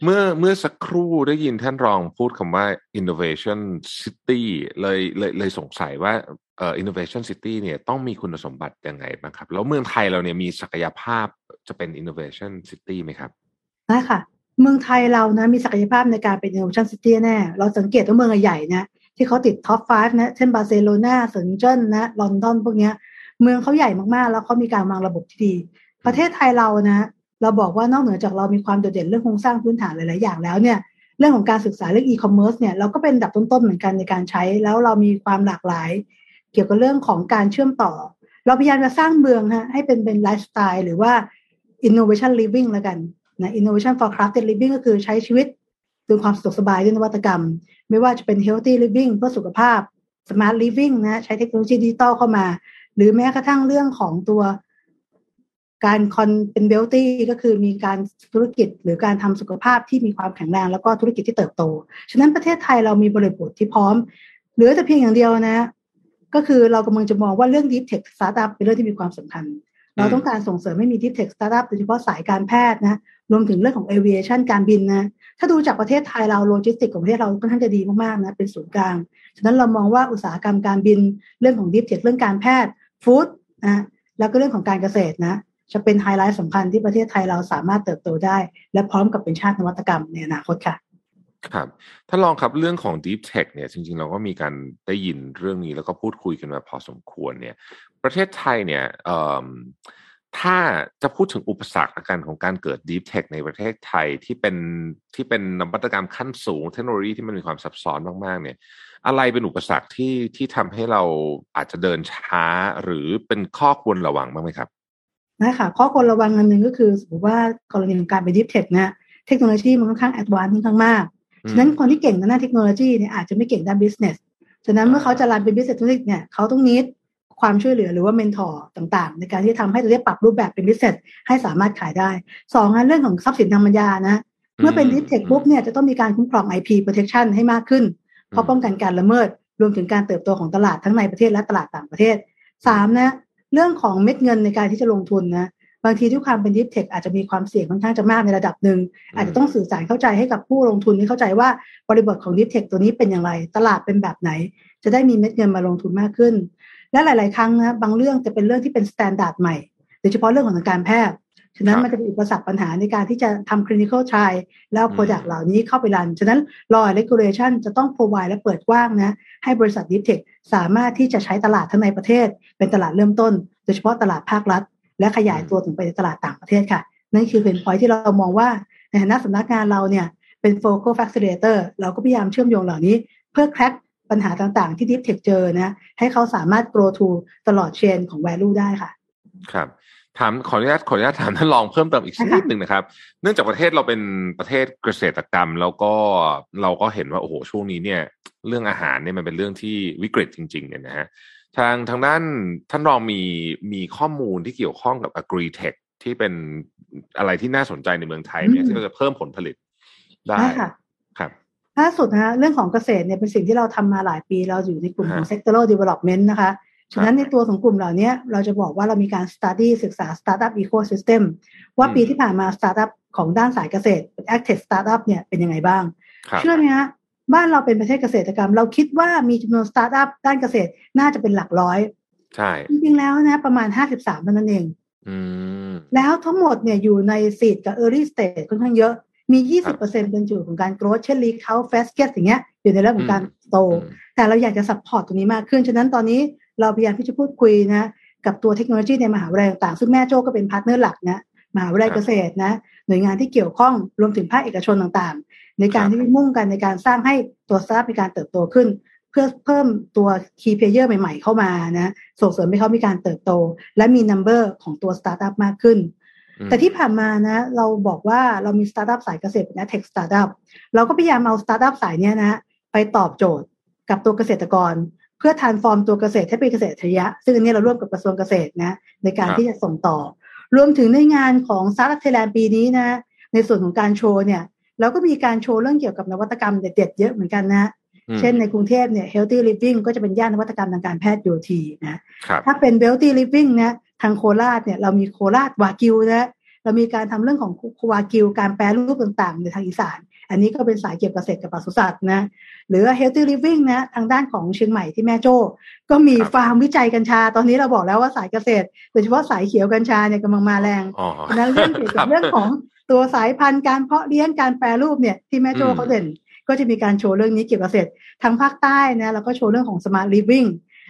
เมื่อเมื่อสักครู่ได้ยินท่านรองพูดคำว่า innovation city เลยเลยเลยสงสัยว่าเอ่อ innovation city เนี่ยต้องมีคุณสมบัติยังไงบ้างครับ แล้วเมืองไทยเราเนี่ยมีศักยภาพจะเป็น innovation city ไหมครับได้ค่ะ เมืองไทยเรานะมีศักยภาพในการเป็น innovation city แน่ เราสังเกตว่าเมืองใหญ่นะที่เขาติด top 5 นะ เช่นบาร์เซโลนาเซินเจิ้นนะลอนดอนพวกเนี้ย เมืองเขาใหญ่มากๆ แล้วเขามีการวางระบบที่ดี ประเทศไทยเรานะ เราบอกว่านอกเหนือจากเรามีความโดดเด่นเรื่องโครงสร้างพื้นฐานหลายๆอย่างแล้วเนี่ยเรื่องของการศึกษาเรื่องอีคอมเมิร์ซเนี่ยเราก็เป็นอันดับต้นๆเหมือนกันในการใช้ แล้วเรามีความหลากหลาย เกี่ยวกับเรื่องของการเชื่อมต่อ เราพยายามจะสร้างเมืองฮะให้เป็นเป็นไลฟ์สไตล์หรือว่า innovation living แล้วกัน นะ innovation for crafted living ก็คือใช้ชีวิตด้วยความสะดวกสบายด้วยนวัตกรรม ไม่ว่าจะเป็น healthy living เพื่อสุขภาพ smart living นะใช้เทคโนโลยีดิจิตอลเข้ามา หรือแม้กระทั่งเรื่องของตัวการคอนเป็น wealthy ก็คือมีการธุรกิจหรือการทำสุขภาพที่มีความแข็งแรง แล้วก็ธุรกิจที่เติบโต ฉะนั้นประเทศไทยเรามีบริบทที่พร้อม เหลือแต่เพียงอย่างเดียวนะ ก็คือเรากำลังจะมองว่าเรื่อง deep tech startup เป็นเรื่องที่มีความสำคัญ เราต้องการส่งเสริมให้มี deep tech startup โดยเฉพาะสายการแพทย์นะ รวมถึงเรื่องของ aviation การบินนะ ถ้าดูจากประเทศไทยเราโลจิสติกของประเทศเราค่อนข้างจะดีมากๆนะเป็นศูนย์กลาง ฉะนั้นเรามองว่าอุตสาหกรรมการบินเรื่องของ deep tech เรื่องการแพทย์ food นะแล้วก็เรื่องของการเกษตรนะ จะเป็นไฮไลท์สำคัญที่ประเทศไทยเราสามารถเติบโตได้ และพร้อมกับเป็นชาตินวัตกรรมในอนาคตค่ะครับท่านรองครับเรื่องของ Deep Tech เนี่ยจริงๆ เราก็มีการได้ยินเรื่องนี้แล้วก็พูดคุยกันมาพอสมควรเนี่ย ประเทศไทยเนี่ย ถ้าจะพูดถึงอุปสรรคการของการเกิด Deep Tech ในประเทศไทยที่เป็นที่เป็นนวัตกรรมขั้นสูง เทคโนโลยีที่มันมีความซับซ้อนมากๆ เนี่ย อะไรเป็นอุปสรรคที่ที่ทำให้เราอาจจะเดินช้าหรือเป็นข้อควรระวังบ้างไหมครับนะคะข้อควรระวังอันหนึ่งก็คือสมมติว่ากรณีของการไป Deep Tech นะเทคโนโลยีมันค่อนข้าง advance ค่อนข้างมากฉะนั้นคนที่เก่งในด้านเทคโนโลยีเนี่ยอาจจะไม่เก่งด้าน business ฉะนั้นเมื่อเขาจะ run เป็น business ธุรกิจเนี่ยเขาต้อง need ความช่วยเหลือหรือว่า mentor ต่างๆ ในการที่ทำให้ตัวนี้ปรับรูปแบบเป็น business ให้สามารถขายได้สองเรื่องของทรัพย์สินทางปัญญานะเมื่อเป็น deep tech ปุ๊บเนี่ยจะต้องมีการคุ้มครอง IP protection ให้มากขึ้น เพราะป้องกันการละเมิด รวมถึงการเติบโตของตลาดทั้งในประเทศและตลาดต่างประเทศสามนะเรื่องของเม็ดเงินในการที่จะลงทุนนะบางทีด้วยความเป็น deep tech อาจจะมีความเสี่ยงค่อนข้างจะมากในระดับหนึ่งอาจจะต้องสื่อสารเข้าใจให้กับผู้ลงทุนที่เข้าใจว่าบริบทของ deep tech ตัวนี้เป็นอย่างไร ตลาดเป็นแบบไหน จะได้มีเม็ดเงินมาลงทุนมากขึ้น และหลาย ๆ ครั้งนะบางเรื่องจะเป็นเรื่องที่เป็น standard ใหม่โดยเฉพาะเรื่องของทางการแพทย์ฉะนั้นมันจะเป็นอุปสรรคปัญหาในการที่จะทำ clinical trial แล้ว product เหล่านี้เข้าไป run ฉะนั้น law regulation จะต้อง provide และเปิดกว้างนะ ให้บริษัท deep tech สามารถที่จะใช้ตลาดทั้งในประเทศ เป็นตลาดเริ่มต้น โดยเฉพาะตลาดภาครัฐ และขยายตัวถึงไปในตลาดต่างประเทศค่ะ นั่นคือเป็นพอยที่เรามองว่า ในฐานะสำนักงานเราเนี่ยเป็น focal facilitator เราก็พยายามเชื่อมโยงเหล่านี้ เพื่อแคร็ก ปัญหาต่างๆ ที่ Deep Tech เจอนะ ให้เขาสามารถ grow to ตลอดเชนของ value ได้ค่ะ ครับถามขออนุญาตขออนุญาตถามท่านรองเพิ่มเติมอีกนิดหนึ่งนะครับ เนื่องจากประเทศเราเป็นประเทศเกษตรกรรม แล้วก็เราก็เห็นว่าโอ้โหช่วงนี้เนี่ย เรื่องอาหารเนี่ยมันเป็นเรื่องที่วิกฤตจริง ๆ เนี่ยนะฮะทางทางด้านท่านรองมีมีข้อมูลที่เกี่ยวข้องกับ agri-tech ที่เป็นอะไรที่น่าสนใจในเมืองไทยเนี่ยที่เราจะเพิ่มผลผลิตได้ค่ะครับ ล่าสุดนะเรื่องของเกษตรเนี่ยเป็นสิ่งที่เราทำมาหลายปีเราอยู่ในกลุ่มของ sectoral development นะคะฉะนั้นในตัวของกลุ่มเหล่านี้เราจะบอกว่าเรามีการ study ศึกษา startup ecosystem ว่าปีที่ผ่านมา startup ของด้านสายเกษตร AgTech startup เนี่ยเป็นยังไงบ้าง เชื่อไหมฮะบ้านเราเป็นประเทศเกษตรกรรม เราคิดว่ามีจำนวนสตาร์ทอัพด้านเกษตรน่าจะเป็นหลักร้อยใช่จริงๆแล้วนะประมาณห้าสิบสามเท่านั้นเองแล้วทั้งหมดเนี่ยอยู่ใน seed กับ early stage ค่อนข้างเยอะ มียี่สิบเปอร์เซ็นต์เป็นจุดของการ growth เช่นลีเขาเฟสเกสอย่างเงี้ยอยู่ในเรื่องของการโต แต่เราอยากจะ support ตรงนี้มากขึ้น ฉะนั้นตอนนี้เราพยายามที่จะพูดคุยนะ กับตัวเทคโนโลยีในมหาวิทยาลัยต่างๆซึ่งแม่โจ้ก็เป็นพาร์ทเนอร์หลักนะมหาวิทยาลัยเกษตรนะ หน่วยงานที่เกี่ยวข้องรวมถึงภาคเอกชนต่างๆ ในการที่มุ่งกันในการสร้างให้ตัวสตาร์ทมีการเติบโตขึ้น เพื่อเพิ่มตัว key player ใหม่ๆ เข้ามานะส่งเสริมให้เขามีการเติบโต และมี number ของตัวสตาร์ทอัพมากขึ้น แต่ที่ผ่านมานะ เราบอกว่าเรามีสตาร์ทอัพสายเกษตรนะ tech สตาร์ทอัพเราก็พยายามเอาสตาร์ทอัพสายเนี้ยนะไปตอบโจทย์กับตัวเกษตรกร เพื่อ transform ตัวเกษตรให้เป็นเกษตรอัจฉริยะ ซึ่งอันนี้เราร่วมกับกระทรวงเกษตรนะ ในการที่จะส่งต่อ รวมถึงในงานของสตาร์ทอัพไทยแลนด์ปีนี้นะ ในส่วนของการโชว์เนี่ยเราก็มีการโชว์เรื่องเกี่ยวกับนวัตกรรมเด็ดๆเยอะเหมือนกันนะเช่นในกรุงเทพเนี่ย healthy living ก็จะเป็นย่านนวัตกรรมทางการแพทย์โยธีนะ ถ้าเป็น wealthy living นะ ทางโคราชเนี่ยเรามีโคราชวากิวนะเรามีการทำเรื่องของวากิวการแปรรูปต่างๆ ในทางอีสาน อันนี้ก็เป็นสายเกี่ยวกับเกษตรกับปศุสัตว์นะหรือ healthy living นะทางด้านของเชียงใหม่ที่แม่โจ้ก็มีฟาร์มวิจัยกัญชา ตอนนี้เราบอกแล้วว่าสายเกษตรโดยเฉพาะสายเขียวกัญชาเนี่ยกำลังมาแรงนั้นเรื่องเกี่ยวกับเรื่องของตัวสายพันธุ์การเพาะเลี้ยงการแปรรูปเนี่ยที่แม่โจ้เขาเด่น ก็จะมีการโชว์เรื่องนี้เกี่ยวกับเกษตรทางภาคใต้นะเราก็โชว์เรื่องของ smart living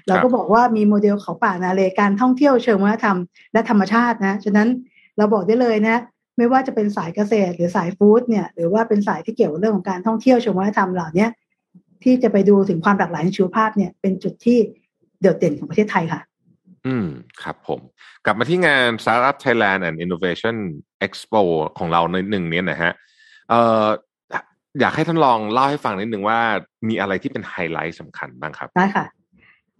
เราก็บอกว่ามีโมเดลเขาป่านาเลการท่องเที่ยวเชิงวัฒนธรรมและธรรมชาตินะฉะนั้นเราบอกได้เลยนะ ไม่ว่าจะเป็นสายเกษตรหรือสายฟู้ดเนี่ย หรือว่าเป็นสายที่เกี่ยวกับเรื่องของการท่องเที่ยวเชิงวัฒนธรรมเหล่านี้ที่จะไปดูถึงความหลากหลายในชีวภาพเนี่ยเป็นจุดที่โดดเด่นของประเทศไทยค่ะ อืม ครับผม กลับมาที่งาน Startup Thailand and Innovation Expo ของเราในหนึ่งนี้นะฮะ เอ่ออยากให้ท่านลองเล่าให้ฟังนิดนึงว่ามีอะไรที่เป็นไฮไลท์สำคัญบ้างครับ ได้ค่ะ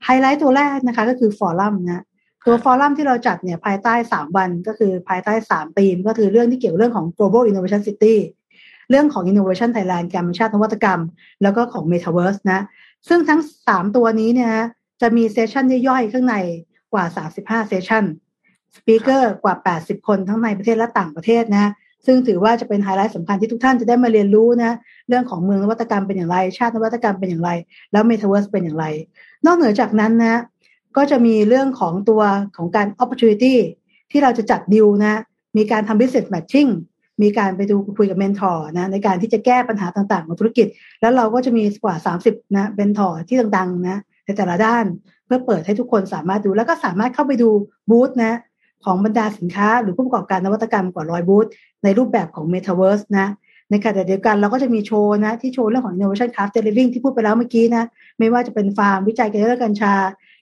ไฮไลท์ตัวแรกนะคะก็คือฟอรัมนะตัว forum ที่เราจัดเนี่ยภายใต้สามวันก็คือภายใต้สามธีม ก็คือเรื่องที่เกี่ยวเรื่องของ global innovation city เรื่องของ innovation Thailand การเป็นชาตินวัตกรรม แล้วก็ของ metaverse นะ ซึ่งทั้งสามตัวนี้เนี่ยจะมี session ย่อยๆ ข้างในกว่า 35 session speaker กว่า 80 คนทั้งในประเทศและต่างประเทศนะซึ่งถือว่าจะเป็นไฮไลท์สำคัญที่ทุกท่านจะได้มาเรียนรู้นะ เรื่องของเมืองนวัตกรรมเป็นอย่างไร ชาตินวัตกรรมเป็นอย่างไร แล้ว Metaverse เป็นอย่างไร นอกเหนือจากนั้นนะก็จะมีเรื่องของตัวของการ opportunity ที่เราจะจัดดิวนะมีการทำ business matching มีการไปดูคุยกับ mentor นะในการที่จะแก้ปัญหาต่างๆ ของธุรกิจ แล้วเราก็จะมีกว่า 30นะ mentor ที่ดังๆนะในแต่ละด้านเพื่อเปิดให้ทุกคนสามารถดูแล้วก็สามารถเข้าไปดูบูธนะของบรรดาสินค้า หรือผู้ประกอบการนวัตกรรมกว่าร้อยบูธในรูปแบบของ Metaverse นะ ในขณะเดียวกันเราก็จะมีโชว์นะ ที่โชว์เรื่องของ Innovation Craft Living ที่พูดไปแล้วเมื่อกี้นะ ไม่ว่าจะเป็นฟาร์มวิจัยเกี่ยวกับกัญชา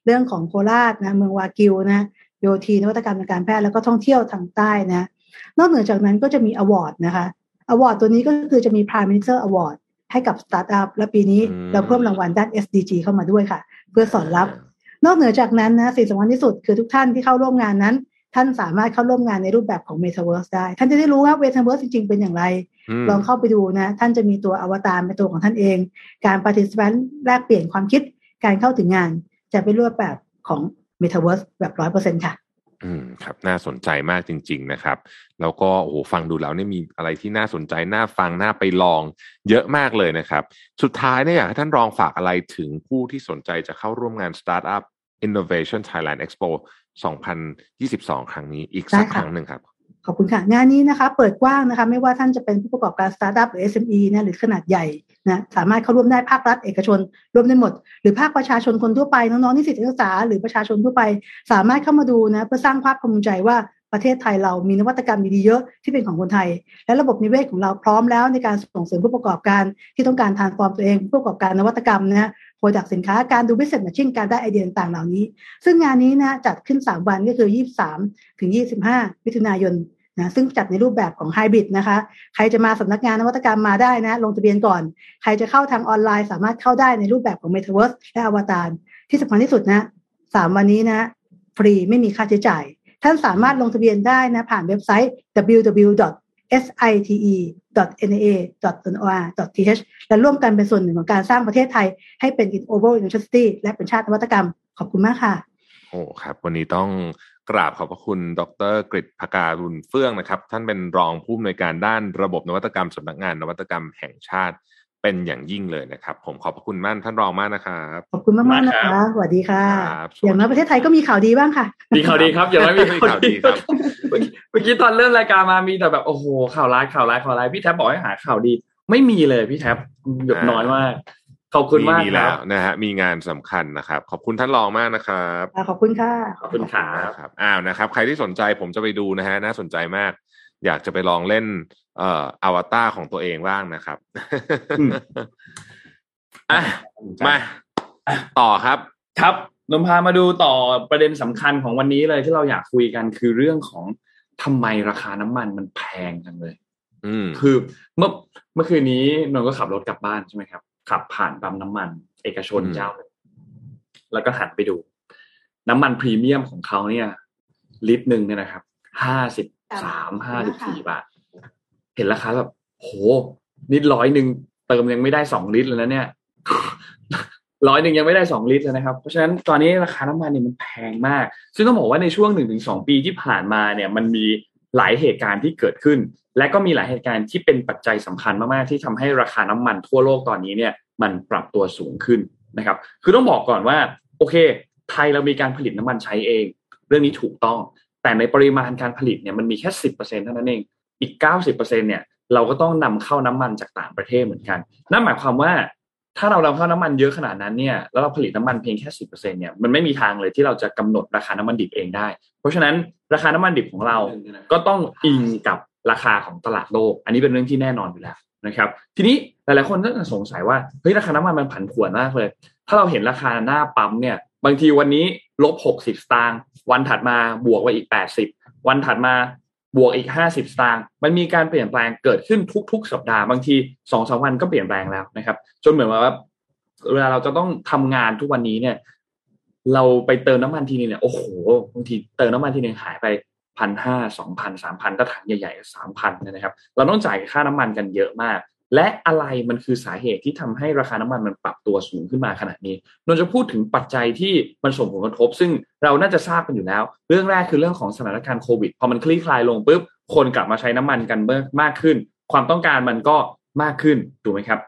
เรื่องของโคราชนะ เมืองวากิวนะโยธีนวัตกรรมทางการแพทย์แล้วก็ท่องเที่ยวทางใต้นะ นอกเหนือจากนั้นก็จะมี award นะคะ award ตัวนี้ก็คือจะมี Prime Minister Award ให้กับสตาร์ทอัพและปีนี้เราเพิ่มรางวัลด้าน SDG เข้ามาด้วยค่ะ เพื่อสอดรับ นอกเหนือจากนั้นนะสิ่งสำคัญที่สุดคือทุกท่านที่เข้าร่วมงานนั้น ท่านสามารถเข้าร่วมงานในรูปแบบของ Metaverse ได้ ท่านจะได้รู้ว่า Metaverse จริงๆเป็นอย่างไร ลองเข้าไปดูนะ ท่านจะมีตัวอวตารเป็นตัวของท่านเอง การ participant แลกเปลี่ยนความคิดการเข้าถึงงานจะเป็นรูปแบบของ Metaverse แบบร้อยเปอร์เซ็นค่ะ อืมครับ น่าสนใจมากจริง ๆ นะครับ แล้วก็โอ้โหฟังดูแล้วเนี่ยมีอะไรที่น่าสนใจ น่าฟัง น่าไปลอง เยอะมากเลยนะครับ สุดท้ายเนี่ยอยากให้ท่านรองฝากอะไรถึงผู้ที่สนใจจะเข้าร่วมงาน Startup Innovation Thailand Expo 2022 ครั้งนี้อีกสักครั้งหนึ่งครับ ขอบคุณค่ะ งานนี้นะคะ เปิดกว้างนะคะ ไม่ว่าท่านจะเป็นผู้ประกอบการสตาร์ทอัพหรือ SME นะหรือขนาดใหญ่นะสามารถเข้าร่วมได้ภาครัฐเอกชนร่วมได้หมด หรือภาคประชาชนคนทั่วไปน้องๆนิสิตนักศึกษาหรือประชาชนทั่วไป สามารถเข้ามาดูนะเพื่อสร้างภาคภูมิใจว่าประเทศไทยเรามีนวัตกรรมดีๆเยอะที่เป็นของคนไทย และระบบนิเวศของเราพร้อมแล้วในการส่งเสริมผู้ประกอบการที่ต้องการ transform ตัวเองผู้ประกอบการนวัตกรรมนะโปรดักสินค้าการดู business matching การได้ไอเดียต่างๆเหล่านี้ ซึ่งงานนี้นะจัดขึ้น 3 วันก็คือ 23 ถึง 25 มิถุนายน นะซึ่งจัดในรูปแบบของไฮบริดนะคะ ใครจะมาสำนักงานนวัตกรรมมาได้นะ ลงทะเบียนก่อน ใครจะเข้าทางออนไลน์สามารถเข้าได้ในรูปแบบของ Metaverse และอวตารที่สำคัญที่สุดนะสามวันนี้นะฟรีไม่มีค่าใช้จ่าย ท่านสามารถลงทะเบียนได้นะ ผ่านเว็บไซต์ www site.na.or.th และร่วมกันเป็นส่วนหนึ่งของการสร้างประเทศไทย ให้เป็น global university และเป็นชาตินวัตกรรม ขอบคุณมากค่ะ โอ้ครับ วันนี้ต้อง กราบขอบพระคุณดรกฤษภการุณเฟื่องนะครับ ท่านเป็นรองผู้อำนวยการด้านระบบนวัตกรรมสำนักงานนวัตกรรมแห่งชาติเป็นอย่างยิ่งเลยนะครับ ผมขอบพระคุณมากท่านรองมากนะครับขอบคุณมากมากนะคะสวัสดีค่ะ อย่างน้อยประเทศไทยก็มีข่าวดีบ้างค่ะ มีข่าวดีครับอย่างน้อยมีข่าวดีครับเมื่อกี้ตอนเริ่มรายการมามีแต่แบบโอ้โหข่าวร้ายข่าวร้ายข่าวร้ายพี่แท็บบอกให้หาข่าวดี ไม่มีเลยพี่แท็บแบบน้อยมาก ขอบคุณมากมีคแล้รัวบนะฮะมีงานสำคัญนะครับ ขอบคุณท่านรองมากนะครับขอบคุณค่ะขอบคุณครับครับอ้าวนะครับ ใครที่สนใจผมจะไปดูนะฮะน่าสนใจมาก อยากจะไปลองเล่น เอ่ออวตารของตัวเองบ้างนะครับอืมอะมาต่อครับครับนมพามาดูต่อประเด็นสำคัญของวันนี้เลยที่เราอยากคุยกันคือเรื่องของทำไมราคาน้ำมันมันแพงจังเลย อืมคือเมื่อเมื่อคืนนี้นนท์ก็ขับรถกลับบ้านใช่ไหมครับ ขับผ่านปั๊มน้ำมัน เอกชนอืมเจ้าหนึ่งแล้วก็หันไปดู น้ำมันพรีเมียมของเขาเนี่ย ลิตรหนึ่งเนี่ยนะครับห้าสิบสามห้าสิบสี่บาท เห็นราคาแบบโหนิดร้อยหนึ่งเติมยังไม่ได้สองลิตรเลยนะเนี่ยร้อยหนึ่งยังไม่ได้สองลิตรเลยนะครับ เพราะฉะนั้นตอนนี้ราคาน้ำมันเนี่ยมันแพงมาก ซึ่งต้องบอกว่าในช่วงหนึ่งถึงสองปีที่ผ่านมาเนี่ย มันมี หลายเหตุการณ์ที่เกิดขึ้น และก็มีหลายเหตุการณ์ที่เป็นปัจจัยสำคัญมากๆที่ทำให้ราคาน้ำมันทั่วโลกตอนนี้เนี่ยมันปรับตัวสูงขึ้นนะครับ คือต้องบอกก่อนว่าโอเค ไทยเรามีการผลิตน้ำมันใช้เอง เรื่องนี้ถูกต้อง แต่ในปริมาณการผลิตเนี่ยมันมีแค่สิบเปอร์เซ็นเท่านั้นเองอีกเก้าสิบเปอร์เซ็นเนี่ยเราก็ต้องนำเข้าน้ำมันจากต่างประเทศเหมือนกัน นั่นหมายความว่า ถ้าเรานำเข้าน้ำมันเยอะขนาดนั้นเนี่ยแล้วเราผลิตน้ำมันเพียงแค่สิบเปอร์เซ็นเนี่ยมันไม่มีทางเลยที่เราจะกำหนดราคาน้ำมันดิบเองได้ เพราะฉะนั้นราคาน้ำมันดิบของเราก็ต้องอิงกับราคาของตลาดโลก อันนี้เป็นเรื่องที่แน่นอนอยู่แล้วนะครับ ทีนี้หลายๆคนก็จะสงสัยว่าเฮ้ยราคาน้ำมันมันผันผวนมากเลย ถ้าเราเห็นราคาหน้าปั๊มเนี่ยบางทีวันนี้ลบหกสิบตางค์วันถัดมาบวกไปอีกแปดสิบวันถัดมา บวกอีกห้าสิบสตางค์มันมีการเปลี่ยนแปลงเกิดขึ้นทุก ๆ สัปดาห์บางทีสองสามวันก็เปลี่ยนแปลงแล้วนะครับ จนเหมือนว่าเวลาเราจะต้องทำงานทุกวันนี้เนี่ย เราไปเติมน้ำมันทีนึงเนี่ยโอ้โหบางทีเติมน้ำมันทีนึงหายไปพันห้าสองพันสามพันถ้าถังใหญ่ๆสามพันนะครับ เราต้องจ่ายค่าน้ำมันกันเยอะมาก และอะไรมันคือสาเหตุที่ทำให้ราคาน้ำมันมันปรับตัวสูงขึ้นมาขนาดนี้นนจะพูดถึงปัจจัยที่มันส่งผลกระทบ ซึ่งเราน่าจะทราบกันอยู่แล้ว เรื่องแรกคือเรื่องของสถานการณ์โควิดพอมันคลี่คลายลงปุ๊บคนกลับมาใช้น้ำมันกันมากขึ้น ความต้องการมันก็มากขึ้นถูกไหมครับ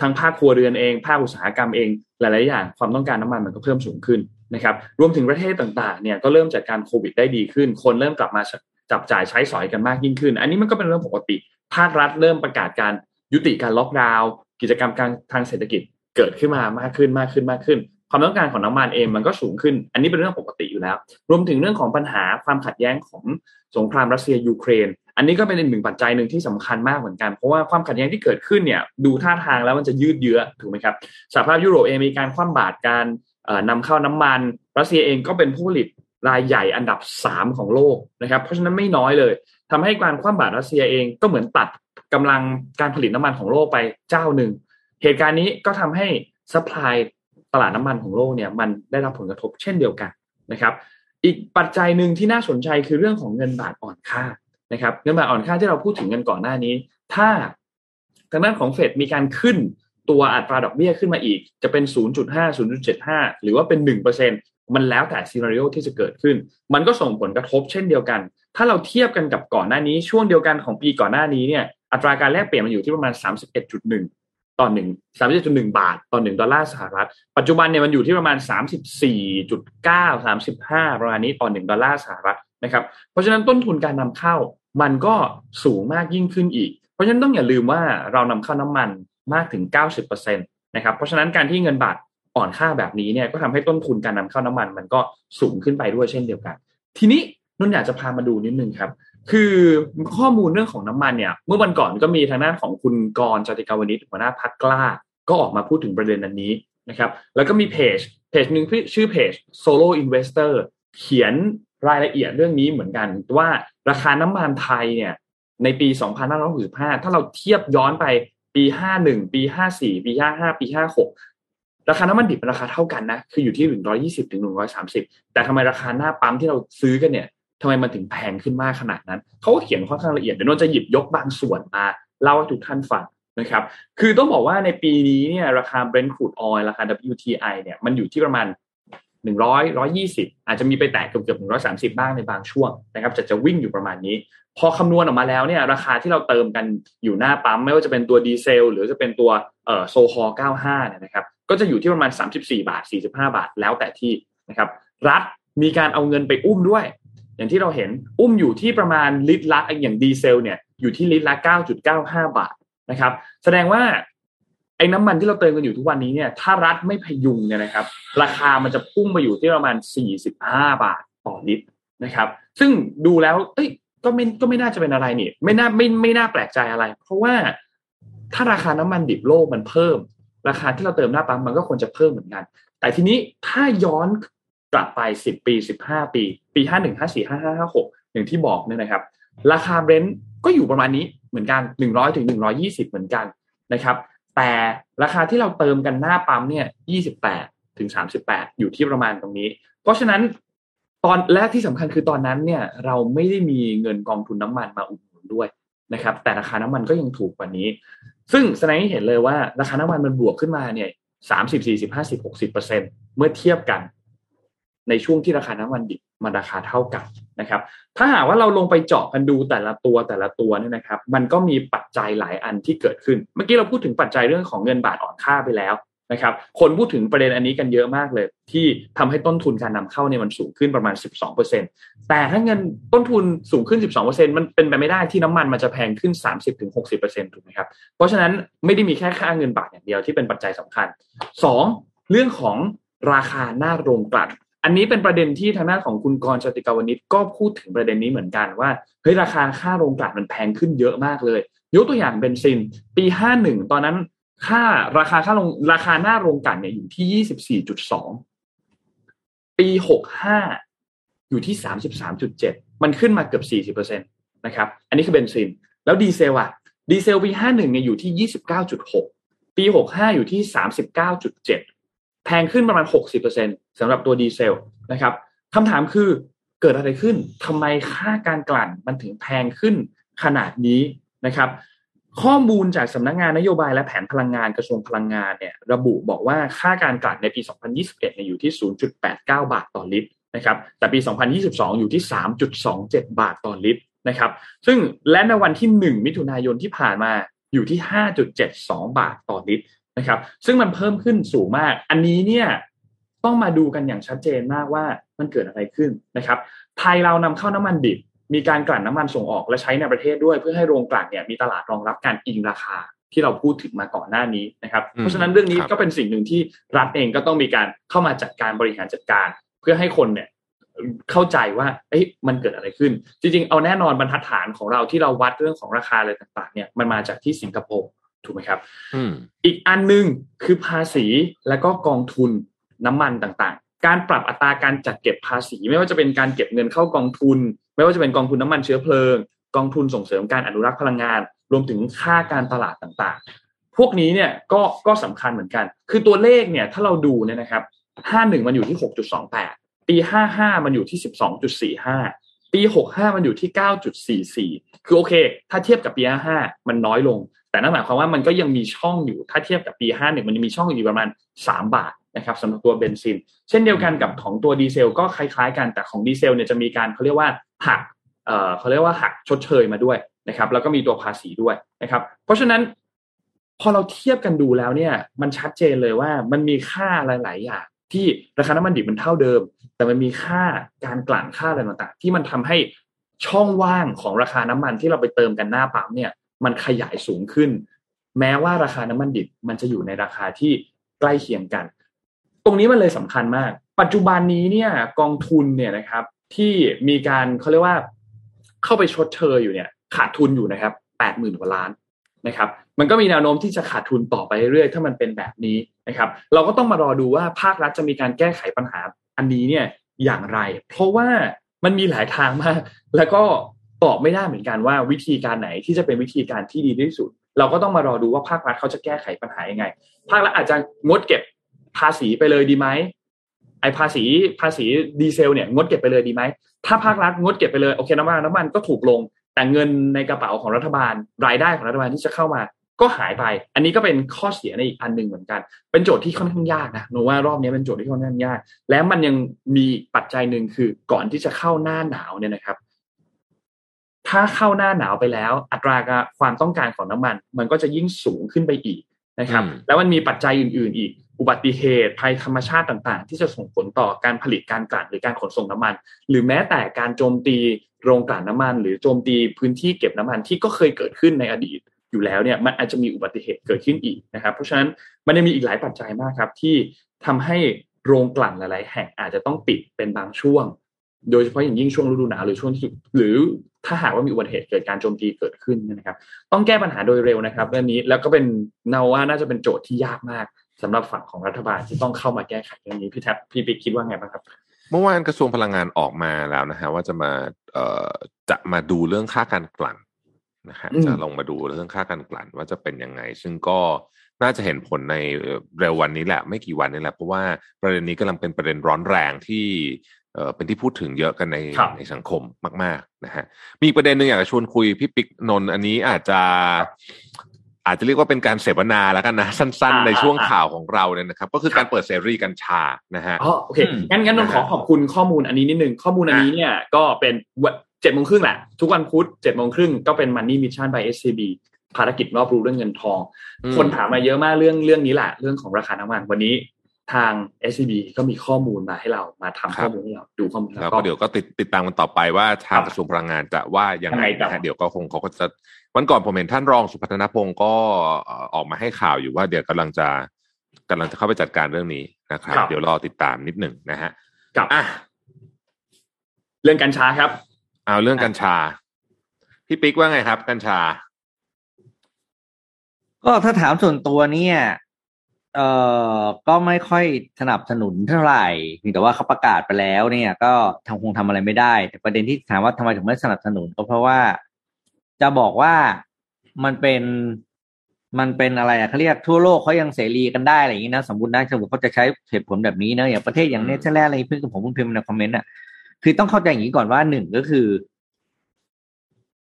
ทั้งภาคครัวเรือนเอง ภาคอุตสาหกรรมเองหลาย ๆ อย่าง ความต้องการน้ำมันมันก็เพิ่มสูงขึ้นนะครับรวมถึงประเทศต่าง ๆ เนี่ยก็เริ่มจัดการโควิดได้ดีขึ้น คนเริ่มกลับมาจับจ่ายใช้สอยกันมากยิ่งขึ้น อันนี้มันก็เป็นเรื่องปกติ ภาครัฐเริ่มประกาศการ ยุติการล็อกดาวน์กิจกรรมการทางเศรษฐกิจเกิดขึ้นมามากขึ้นมากขึ้นมากขึ้น ความต้องการของน้ำมันเองมันก็สูงขึ้น อันนี้เป็นเรื่องปกติอยู่แล้ว รวมถึงเรื่องของปัญหาความขัดแย้งของสงครามรัสเซียยูเครน อันนี้ก็เป็นอีกหนึ่งปัจจัยหนึ่งที่สำคัญมากเหมือนกันเพราะว่าความขัดแย้งที่เกิดขึ้นเนี่ยดูท่าทางแล้วมันจะยืดเยื้อถูกไหมครับสหภาพยุโรปเองมีการคว่ำบาตรการนำเข้าน้ำมัน รัสเซียเองก็เป็นผู้ผลิตรายใหญ่อันดับสามของโลกนะครับเพราะฉะนั้นไม่น้อยเลยทำให้การคว่ำบาตรรัสเซียเองก็เหมือนตัด กำลังการผลิตน้ำมันของโลกไปเจ้าหนึ่ง เหตุการณ์นี้ก็ทำให้supply ตลาดน้ำมันของโลกเนี่ยมันได้รับผลกระทบเช่นเดียวกันนะครับ อีกปัจจัยหนึ่งที่น่าสนใจคือเรื่องของเงินบาทอ่อนค่านะครับ เงินบาทอ่อนค่าที่เราพูดถึงกันก่อนหน้านี้ ถ้าทางด้านของเฟดมีการขึ้นตัวอัตราดอกเบี้ยขึ้นมาอีก จะเป็น 0.5 0.75 หรือว่าเป็น 1%มันแล้วแต่ scenario ที่จะเกิดขึ้น มันก็ส่งผลกระทบเช่นเดียวกัน ถ้าเราเทียบกันกับก่อนหน้านี้ช่วงเดียวกันของปีก่อนหน้านี้เนี่ย อัตราการแลกเปลี่ยนมันอยู่ที่ประมาณ 31.1 ต่อหนึ่งสามสิบจุดหนึ่งบาท ต่อหนึ่งดอลลาร์สหรัฐ ปัจจุบันเนี่ยมันอยู่ที่ประมาณสามสิบสี่จุดเก้าสามสิบห้าประมาณนี้ต่อหนึ่งดอลลาร์สหรัฐนะครับ เพราะฉะนั้นต้นทุนการนำเข้ามันก็สูงมากยิ่งขึ้นอีก เพราะฉะนั้นต้องอย่าลืมว่าเรานำเข้าน้ำมันมากถึงเก้าสิบเปอร์เซ็นตนะครับ เพราะฉะนั้นการที่เงินบาทอ่อนค่าแบบนี้เนี่ยก็ทำให้ต้นทุนการนำเข้าน้ำมัน มันก็สูงขึ้นไปด้วยเช่นเดียวกัน ทีนี้นนอยากจะพามาดูนิดนึงครับ คือข้อมูลเรื่องของน้ำมันเนี่ย เมื่อวันก่อนก็มีทางด้านของคุณกรจติกาวนิชหัวหน้าพักกล้า ก็ออกมาพูดถึงประเด็นอันนี้นะครับแล้วก็มีเพจเพจหนึ่งชื่อเพจ Solo Investor เขียนรายละเอียดเรื่องนี้เหมือนกันว่าราคาน้ำมันไทยเนี่ยในปี 2565 ถ้าเราเทียบย้อนไปปี 51 ปี 54 ปี 55 ปี 56 ราคาน้ำมันดิบเป็นราคาเท่ากันนะ คืออยู่ที่ 120ถึง130 แต่ทำไมราคาหน้าปั๊มที่เราซื้อกันเนี่ย ทำไมมันถึงแพงขึ้นมากขนาดนั้น เขาก็เขียนค่อนข้างละเอียดเดี๋ยวนนจะหยิบยกบางส่วนมาเล่าให้ทุกท่านฟังนะครับ คือต้องบอกว่าในปีนี้เนี่ยราคา Brent crude oil ราคา WTI เนี่ยมันอยู่ที่ประมาณ 100 120 อาจจะมีไปแตะเกือบเกือบ130 บ้างในบางช่วงนะครับจะจะวิ่งอยู่ประมาณนี้ พอคำนวณออกมาแล้วเนี่ยราคาที่เราเติมกันอยู่หน้าปั๊ม ไม่ว่าจะเป็นตัวดีเซล หรือจะเป็นตัวเอ่อโซฮอ95เนี่ยนะครับก็จะอยู่ที่ประมาณ 34 บาท 45 บาทแล้วแต่ที่นะครับรัฐมีการเอาเงินไปอุ้มด้วย อย่างที่เราเห็นอุ้มอยู่ที่ประมาณลิตรละอย่างดีเซลเนี่ยอยู่ที่ลิตรละ 9.95 บาทนะครับ แสดงว่าไอ้น้ำมันที่เราเติมกันอยู่ทุกวันนี้เนี่ยถ้ารัฐไม่พยุงเนี่ยนะครับ ราคามันจะพุ่งไปอยู่ที่ประมาณ 45 บาทต่อลิตรนะครับ ซึ่งดูแล้ว เอ้ยก็ไม่ก็ไม่น่าจะเป็นอะไรนี่ ไม่น่าไม่ไม่น่าแปลกใจอะไร เพราะว่าถ้าราคาน้ำมันดิบโลกมันเพิ่ม ราคาที่เราเติมหน้าปั๊มมันก็ควรจะเพิ่มเหมือนกัน แต่ทีนี้ถ้าย้อน กลับไปสิบปีสิบห้าปี ปีห้าหนึ่งห้าสี่ห้าห้าห้าหกอย่างที่บอกเนี่ยนะครับ ราคาเบรนท์ก็อยู่ประมาณนี้เหมือนกันหนึ่งร้อยถึงหนึ่งร้อยี่สิบเหมือนกันนะครับ แต่ราคาที่เราเติมกันหน้าปั๊มเนี่ยยี่สิบแปดถึงสามสิบแปดอยู่ที่ประมาณตรงนี้ เพราะฉะนั้นตอนและที่สำคัญคือตอนนั้นเนี่ยเราไม่ได้มีเงินกองทุนน้ำมันมาอุดหนุนด้วยนะครับ แต่ราคาน้ำมันก็ยังถูกกว่านี้ ซึ่งแสดงให้เห็นเลยว่าราคาน้ำมันมันบวกขึ้นมาเนี่ยสามสิบสี่สิบห้าสิบหกสิบเปอร์เซ็นเมื่อเทียบกัน ในช่วงที่ราคาน้ำมันดิบมันราคาเท่ากันนะครับ ถ้าหากว่าเราลงไปเจาะกันดูแต่ละตัวแต่ละตัวเนี่ยนะครับ มันก็มีปัจจัยหลายอันที่เกิดขึ้น เมื่อกี้เราพูดถึงปัจจัยเรื่องของเงินบาทอ่อนค่าไปแล้วนะครับ คนพูดถึงประเด็นอันนี้กันเยอะมากเลย ที่ทำให้ต้นทุนการนำเข้าเนี่ยมันสูงขึ้นประมาณ 12%แต่ถ้าเงินต้นทุนสูงขึ้น 12%มันเป็นไปไม่ได้ที่น้ำมันมันจะแพงขึ้น 30-60%ถูกไหมครับ เพราะฉะนั้นไม่ได้มีแค่ค่าเงินบาทอย่างเดียวที่เป็นปัจจัยสำคัญ 2. เรื่องของราคาหน้าโรงกลั่น อันนี้เป็นประเด็นที่ทางด้านของคุณกรชติกาวนิชก็พูดถึงประเด็นนี้เหมือนกันว่าเฮ้ยราคาค่าโรงกลั่นมันแพงขึ้นเยอะมากเลย ยกตัวอย่างเบนซิน ปี 51 ตอนนั้นค่าราคาค่าลงราคาหน้าโรงกลั่นเนี่ยอยู่ที่ยี่สิบสี่จุดสองปีหกห้าอยู่ที่สามสิบสามจุดเจ็ดมันขึ้นมาเกือบสี่สิบเปอร์เซ็นตนะครับ อันนี้คือเบนซิน แล้วดีเซลอะดีเซลปีห้าหนึ่งเนี่ยอยู่ที่ยี่สิบเก้าจุดหกปีหกห้าอยู่ที่สามสิบเก้าจุดเจ็ดแพงขึ้นประมาณหก สิบเปอร์เซ็นสำหรับตัวดีเซลนะครับคำถามคือเกิดอะไรขึ้นทำไมค่าการกลั่นมันถึงแพงขึ้นขนาดนี้นะครับข้อมูลจากสำนักงงานนโยบายและแผนพลังงานกระทรวงพลังงานเนี่ยระบุบอกว่าค่าการกลั่นในปี 2021เนี่ยอยู่ที่ 0.89 บาทต่อลิตรนะครับแต่ปี 2022 อยู่ที่ 3.27 บาทต่อลิตรนะครับซึ่งและในวันที่ 1 มิถุนายนที่ผ่านมาอยู่ที่ 5.72 บาทต่อลิตรนะครับซึ่งมันเพิ่มขึ้นสูงมาก อันนี้เนี่ย ต้องมาดูกันอย่างชัดเจนมากว่ามันเกิดอะไรขึ้นนะครับ ไทยเรานำเข้าน้ำมันดิบ มีการกลั่นน้ามันส่งออกและใช้ในประเทศด้วย เพื่อให้โรงกลั่นเนี่ยมีตลาดรองรับการอิงราคาที่เราพูดถึงมาก่อนหน้านี้นะครับ เพราะฉะนั้นเรื่องนี้ก็เป็นสิ่งหนึ่งที่รัฐเองก็ต้องมีการเข้ามาจัดการบริหารจัดการ เพื่อให้คนเนี่ยเข้าใจว่าเอ้ยมันเกิดอะไรขึ้น จริงๆ เอาแน่นอนบรรทัดฐานของเราที่เราวัดเรื่องของราคาอะไรต่างๆ เนี่ยมันมาจากที่สิงคโปร์ถูกไหมครับอีกอันหนึ่งคือภาษีและก็กองทุน น้ำมันต่างๆ การปรับอัตราการจัดเก็บภาษี ไม่ว่าจะเป็นการเก็บเงินเข้ากองทุน ไม่ว่าจะเป็นกองทุนน้ามันเชื้อเพลิง กองทุนส่งเสริมการอนุรักษ์พลังงาน รวมถึงค่าการตลาดต่างๆ พวกนี้เนี่ยก็ก็สำคัญเหมือนกัน คือตัวเลขเนี่ยถ้าเราดูเนี่ยนะครับห้าหนึ่งมันอยู่ที่หกจุดสองแปดปีห้าห้ามันอยู่ที่สิบสองจุดสี่ห้าปีหกห้ามันอยู่ที่เก้าจุดสี่สี่คือโอเค ถ้าเทียบกับปีห้าห้ามันน้อยลง แต่นั่นหมายความว่ามันก็ยังมีช่องอยู่ ถ้าเทียบกับปีห้าหนึ่งมันยังมีช่องอยู่ประมาณสามบาท นะครับสำหรับตัวเบนซิน เช่นเดียวกันกับของตัวดีเซลก็คล้ายๆ กันแต่ของดีเซลเนี่ยจะมีการเขาเรียกว่าหักเอ่อเขาเรียกว่าหักชดเชยมาด้วยนะครับแล้วก็มีตัวภาษีด้วยนะครับ เพราะฉะนั้นพอเราเทียบกันดูแล้วเนี่ย มันชัดเจนเลยว่ามันมีค่าหลาย ๆ อย่างที่ราคาน้ำมันดิบมันเท่าเดิม แต่มันมีค่าการกลั่นค่าอะไรต่างๆ ที่มันทำให้ช่องว่างของราคาน้ำมันที่เราไปเติมกันหน้าปั๊มเนี่ย มันขยายสูงขึ้น แม้ว่าราคาน้ำมันดิบมันจะอยู่ในราคาที่ใกล้เคียงกันต รงนี้มันเลยสำคัญมาก ปัจจุบันนี้เนี่ยกองทุนเนี่ยนะครับ ที่มีการเขาเรียกว่าเข้าไปชดเชยอยู่เนี่ย ขาดทุนอยู่นะครับแปดหมื่นกว่าล้านนะครับ มันก็มีแนวโน้มที่จะขาดทุนต่อไปเรื่อยๆถ้ามันเป็นแบบนี้นะครับ เราก็ต้องมารอดูว่าภาครัฐจะมีการแก้ไขปัญหาอันนี้เนี่ยอย่างไร เพราะว่ามันมีหลายทางมาก แล้วก็ตอบไม่ได้เหมือนกันว่าวิธีการไหนที่จะเป็นวิธีการที่ดีที่สุด เราก็ต้องมารอดูว่าภาครัฐเขาจะแก้ไขปัญหายังไง ภาครัฐอาจจะงดเก็บ ภาษีไปเลยดีไหมไอภาษีภาษีดีเซลเนี่ยงดเก็บไปเลยดีไหมถ้าภาครัฐงดเก็บไปเลยโอเคน้ำมันน้ำมันก็ถูกลง แต่เงินในกระเป๋าของรัฐบาล รายได้ของรัฐบาลที่จะเข้ามาก็หายไป อันนี้ก็เป็นข้อเสียในอีกอันหนึ่งเหมือนกัน เป็นโจทย์ที่ค่อนข้างยากนะหนูว่ารอบนี้เป็นโจทย์ที่ค่อนข้างยาก และมันยังมีปัจจัยหนึ่งคือก่อนที่จะเข้าหน้าหนาวเนี่ยนะครับ ถ้าเข้าหน้าหนาวไปแล้ว อัตราความต้องการของน้ำมัน มันก็จะยิ่งสูงขึ้นไปอีกนะครับ แล้วมันมีปัจจัยอื่น ๆ อีก อุบัติเหตุภัยธรรมชาติต่างๆ ที่จะส่งผลต่อการผลิตการกลั่นหรือการขนส่งน้ำมัน หรือแม้แต่การโจมตีโรงกลั่นน้ามัน หรือโจมตีพื้นที่เก็บน้ำมันที่ก็เคยเกิดขึ้นในอดีตอยู่แล้วเนี่ยมันอาจจะมีอุบัติเหตุเกิดขึ้นอีกนะครับ เพราะฉะนั้นมันยังมีอีกหลายปัจจัยมากครับ ที่ทำให้โรงกลั่นหลาย ๆ แห่งอาจจะต้องปิดเป็นบางช่วง โดยเฉพาะอย่างยิ่งช่วงฤดูหนาวหรือช่วงที่หรือถ้าหากว่ามีอุบัติเหตุเกิดการโจมตีเกิดขึ้นนะครับ ต้องแก้ปัญหาโดยเร็วนะครับเรื่องนี้แล้วก็เป็นเนาว่าน่าจะเป็นโจทย์ที่ยากมาก สำหรับฝั่งของรัฐบาลที่ต้องเข้ามาแก้ไขเรื่องนี้พี่แท็บพี่ปิ๊กคิดว่าไงบ้างครับ เมื่อวานกระทรวงพลังงานออกมาแล้วนะฮะว่าจะมาเอ่อจะมาดูเรื่องค่าการกลั่นนะฮะอืมจะลงมาดูเรื่องค่าการกลั่นว่าจะเป็นยังไง ซึ่งก็น่าจะเห็นผลในเร็ววันนี้แหละ ไม่กี่วันนี้แหละเพราะว่าประเด็นนี้กำลังเป็นประเด็นร้อนแรงที่เอ่อเป็นที่พูดถึงเยอะกันในครับในสังคมมาก ๆ นะฮะ มีอีกประเด็นหนึ่งอยากจะชวนคุยพี่ปิ๊กนนท์อันนี้อาจจะ อาจจะเรียกว่าเป็นการเสวนาแล้วกันนะ สั้นๆ ในช่วงข่าวของเราเนี่ยนะครับ ก็คือการเปิดเสรีกัญชานะฮะอ๋อโอเคอืมงั้นงั้นนนท์ขอขอบคุณข้อมูลอันนี้นิดนึง ข้อมูลอันนี้เนี่ยก็เป็นเจ็ดโมงครึ่งแหละ ทุกวันพุธเจ็ดโมงครึ่งก็เป็น Money Mission by SCB ภารกิจรอบรู้เรื่องเงินทองอืมคนถามมาเยอะมากเรื่องเรื่องนี้แหละเรื่องของราคาน้ำมันวันนี้ ทาง SCB ก็มีข้อมูลมาให้เรามาทำข้อมูลให้เราดูข้อมูลแล้วก็เดี๋ยวก็ติดติดตามกันต่อไปว่าทางครับกระทรวงพลังงานจะว่ายังไงยังไงต่อนะฮะเดี๋ยวก็คงเขาก็จะวันก่อนผมเห็นท่านรองสุพัฒนพงศ์ก็เอ่อออกมาให้ข่าวอยู่ว่าเดี๋ยวกำลังจะกำลังจะเข้าไปจัดการเรื่องนี้นะครับครับ เดี๋ยวรอติดตามนิดหนึ่งนะฮะกับอะเรื่องกัญชาครับเอาเรื่องกัญชาพี่ปิ๊กว่าไงครับ กัญชา ก็ถ้าถามส่วนตัวเนี่ย เอ่อก็ไม่ค่อยสนับสนุนเท่าไหร่เพียงแต่ว่าเขาประกาศไปแล้ว เนี่ย ก็ทำคงทำอะไรไม่ได้ แต่ประเด็นที่ถามว่าทำไมถึงไม่สนับสนุนก็เพราะว่าจะบอกว่ามันเป็นมันเป็นอะไรอะเขาเรียกทั่วโลกเขายังเสรีกันได้อะไรอย่างนี้นะสมมตินะสมมติเขาจะใช้เหตุผลแบบนี้นะอย่างประเทศอย่างเนเธอร์แลนด์อะไรเพื่อนผมเพิ่งพิมพ์ใน comment อะคือต้องเข้าใจอย่างนี้ก่อนว่าหนึ่งก็คือ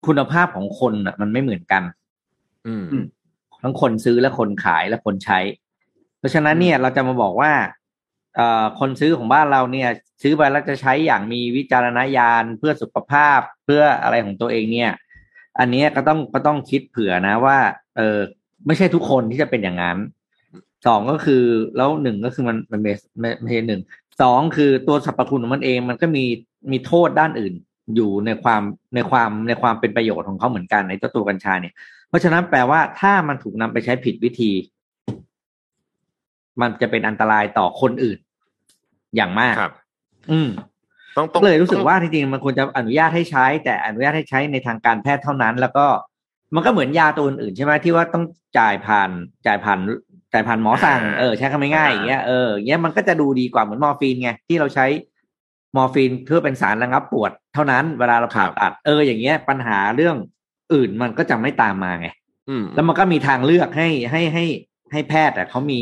คุณภาพของคนอะ มันไม่เหมือนกัน อืมอืมทั้งคนซื้อและคนขายและคนใช้เพ ราะฉะนั้นเนี่ยเราจะมาบอกว่าเอ่อคนซื้อของบ้านเราเนี่ย ซื้อไปแล้วจะใช้อย่างมีวิจารณญาณเพื่อสุขภาพเพื่ออะไรของตัวเองเนี่ย อันเนี้ยก็ต้องก็ต้องคิดเผื่อนะว่า เออไม่ใช่ทุกคนที่จะเป็นอย่างนั้นสองก็คือแล้วหนึ่งก็คือมันมันไม่ไม่ไม่ใช่หนึ่งสองคือตัวสรรพคุณของมันเองมันก็มีมีโทษด้านอื่นอยู่ในความในความในความเป็นประโยชน์ของเขาเหมือนกันในตัวตัวกัญชาเนี่ย เพราะฉะนั้นแปลว่าถ้ามันถูกนำไปใช้ผิดวิธี มันจะเป็นอันตรายต่อคนอื่น อย่างมากครับ อืมต้องต้องก็เลยรู้สึกว่าจริงๆมันควรจะอนุญาตให้ใช้ แต่อนุญาตให้ใช้ในทางการแพทย์เท่านั้น แล้วก็มันก็เหมือนยาตัวอื่นๆใช่ไหมที่ว่าต้องจ่ายผ่านจ่ายผ่านจ่ายผ่านหมอสั่งเออใช้คำง่ายๆอย่างเงี้ยเอออย่างเงี้ยมันก็จะดูดีกว่าเหมือนมอร์ฟีนไงที่เราใช้มอร์ฟีนเพื่อเป็นสารระงับปวดเท่านั้นเวลาเราผ่าตัดเอออย่างเงี้ยปัญหาเรื่องอื่นมันก็จะไม่ตามมาไงอืมแล้วมันก็มีทางเลือกให้ให้ให้ให้แพทย์อะเขามี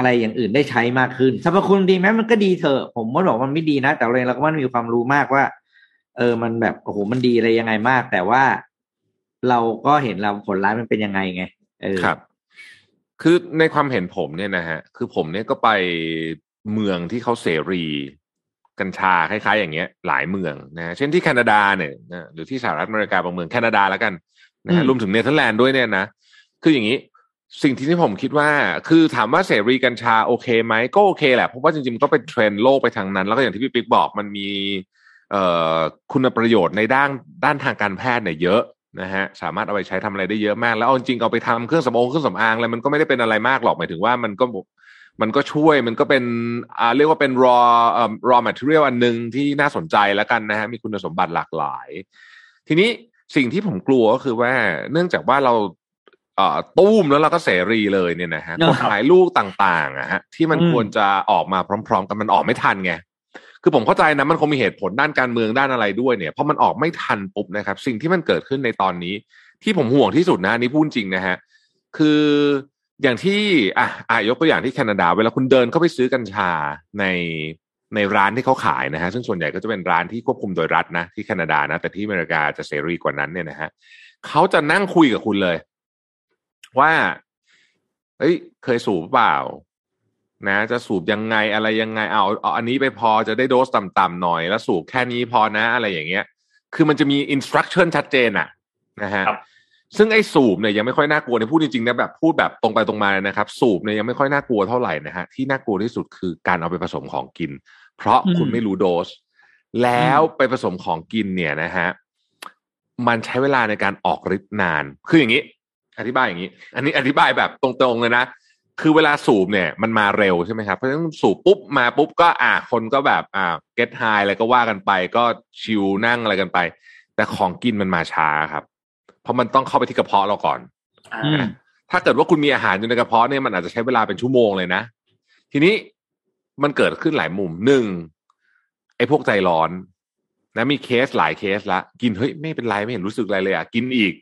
อะไรอย่างอื่นได้ใช้มากขึ้นสรรพคุณดีไหมมันก็ดีเถอะ ผมไม่บอกว่ามันไม่ดีนะ แต่เราเองเราก็ไม่มีความรู้มากว่า เออมันแบบโอ้โหมันดีอะไรยังไงมาก แต่ว่าเราก็เห็นเราผลลัพธ์มันเป็นยังไงไงเออครับ คือในความเห็นผมเนี่ยนะฮะ คือผมเนี่ยก็ไปเมืองที่เขาเสรีกัญชาคล้ายๆ อย่างเงี้ย หลายเมืองนะฮะเช่นที่แคนาดาเนี่ยนะหรือที่สหรัฐอเมริกาบางเมืองแคนาดาแล้วกันนะฮะรวมถึงเนเธอร์แลนด์ด้วยเนี่ยนะคืออย่างนี้ สิ่งที่ที่ผมคิดว่า คือถามว่าเสรีกัญชาโอเคไหมก็โอเคแหละเพราะว่าจริงๆมันก็เป็นเทรนด์โลกไปทางนั้น แล้วก็อย่างที่พี่ปิ๊กบอกมันมีคุณประโยชน์ในด้านด้านทางการแพทย์เนี่ยเยอะนะฮะสามารถเอาไปใช้ทำอะไรได้เยอะมาก แล้วเอาจริงๆเอาไปทำเครื่องสำอางเครื่องสำอางอะไรมันก็ไม่ได้เป็นอะไรมากหรอกหมายถึงว่ามันก็มันก็ช่วยมันก็เป็นอ่าเรียกว่าเป็น raw เอ่อ raw material อันหนึ่งที่น่าสนใจแล้วกันนะฮะมีคุณสมบัติหลากหลาย ทีนี้สิ่งที่ผมกลัวก็คือว่าเนื่องจากว่าเรา ตุ้มแล้วเราก็เสรีเลยเนี่ยนะฮะเนอะกฎหมายลูกต่างๆอะฮะที่มันอืมควรจะออกมาพร้อม ๆ กันมันออกไม่ทันไงคือผมเข้าใจนะมันคงมีเหตุผลด้านการเมืองด้านอะไรด้วยเนี่ยเพราะมันออกไม่ทันปุ๊บนะครับ สิ่งที่มันเกิดขึ้นในตอนนี้ ที่ผมห่วงที่สุดนะอันนี่พูดจริงนะฮะคืออย่างที่อะอะยกตัวอย่างที่แคนาดา เวลาคุณเดินเข้าไปซื้อกัญชาในในร้านที่เขาขายนะฮะซึ่งส่วนใหญ่ก็จะเป็นร้านที่ควบคุมโดยรัฐนะที่แคนาดานะแต่ที่อเมริกาจะเสรีกว่านั้นเนี่ยนะฮะเขาจะนั่งคุยกับคุณเลย ว่าเอ้ย เคยสูบเปล่า นะ จะสูบยังไงอะไรยังไงเอาเอาอันนี้ไปพอจะได้โดสต่ำๆหน่อย แล้วสูบแค่นี้พอนะ อะไรอย่างเงี้ย คือมันจะมีอินสตรั c ชั่นชัดเจนอะนะฮะครับซึ่งไอ้สูบเนี่ยยังไม่ค่อยน่ากลัวในพูดจริงๆนะแบบพูดแบบตรงไปตรงมาเลยนะครับ สูบเนี่ยยังไม่ค่อยน่ากลัวเท่าไหร่นะฮะที่น่ากลัวที่สุดคือการเอาไปผสมของกิน เพราะคุณไม่รู้โดส แล้วไปผสมของกินเนี่ยนะฮะมันใช้เวลาในการออกฤทธิ์นาน คืออย่างนี้ อธิบายอย่างนี้ อันนี้อธิบายแบบตรงๆเลยนะคือเวลาสูบเนี่ยมันมาเร็วใช่ไหมครับเพราะฉะนั้นสูบปุ๊บมาปุ๊บก็อ่าคนก็แบบอ่า get high อะไรก็ว่ากันไป ก็ chill นั่งอะไรกันไป แต่ของกินมันมาช้าครับ เพราะมันต้องเข้าไปที่กระเพาะเราก่อนอ่าอืมถ้าเกิดว่าคุณมีอาหารอยู่ในกระเพาะเนี่ยมันอาจจะใช้เวลาเป็นชั่วโมงเลยนะ ทีนี้มันเกิดขึ้นหลายมุมหนึ่งไอ้พวกใจร้อนนะมีเคสหลายเคสละกินเฮ้ยไม่เป็นไรไม่เห็นรู้สึกอะไรเลยอะกินอีก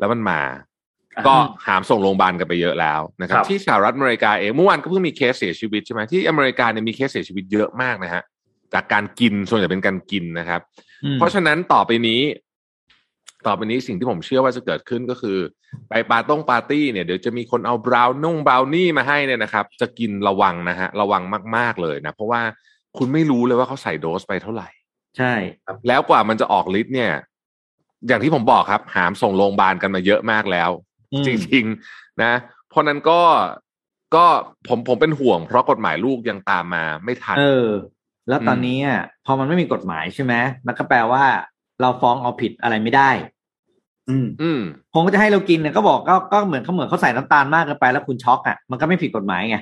แล้วมันมา ก็หามส่งโรงพยาบาลกันไปเยอะแล้วนะครับครับ ที่สหรัฐอเมริกาเองเมื่อวานก็เพิ่งมีเคสเสียชีวิตใช่ไหมที่อเมริกาเนี่ยมีเคสเสียชีวิตเยอะมากนะฮะจากการกินส่วนใหญ่เป็นการกินนะครับอืมเพราะฉะนั้นต่อไปนี้ ต่อไปนี้สิ่งที่ผมเชื่อว่าจะเกิดขึ้นก็คือ ไปปาต้งปาร์ตี้เนี่ยเดี๋ยวจะมีคนเอาบราวนุ่งบราวนี่มาให้เนี่ยนะครับ จะกินระวังนะฮะระวังมาก ๆเลยนะ เพราะว่าคุณไม่รู้เลยว่าเขาใส่โดสไปเท่าไหร่ ใช่แล้วกว่ามันจะออกฤทธิ์เนี่ย อย่างที่ผมบอกครับ หามส่งโรงพยาบาลกันมาเยอะมากแล้วอืมจริงๆนะ เพราะนั้นก็ก็ผมผมเป็นห่วง เพราะกฎหมายลูกยังตามมาไม่ทัน เออ แล้วตอนนี้อะพอมันไม่มีกฎหมายใช่ไหมมันก็แปลว่า เราฟ้องเอาผิดอะไรไม่ได้ อืม อืมคงก็จะให้เรากินเนี่ยก็บอกก็ก็เหมือนเขาเหมือนเขาใส่น้ำตาลมากเกินไปแล้วคุณช็อกอะมันก็ไม่ผิดกฎหมายไง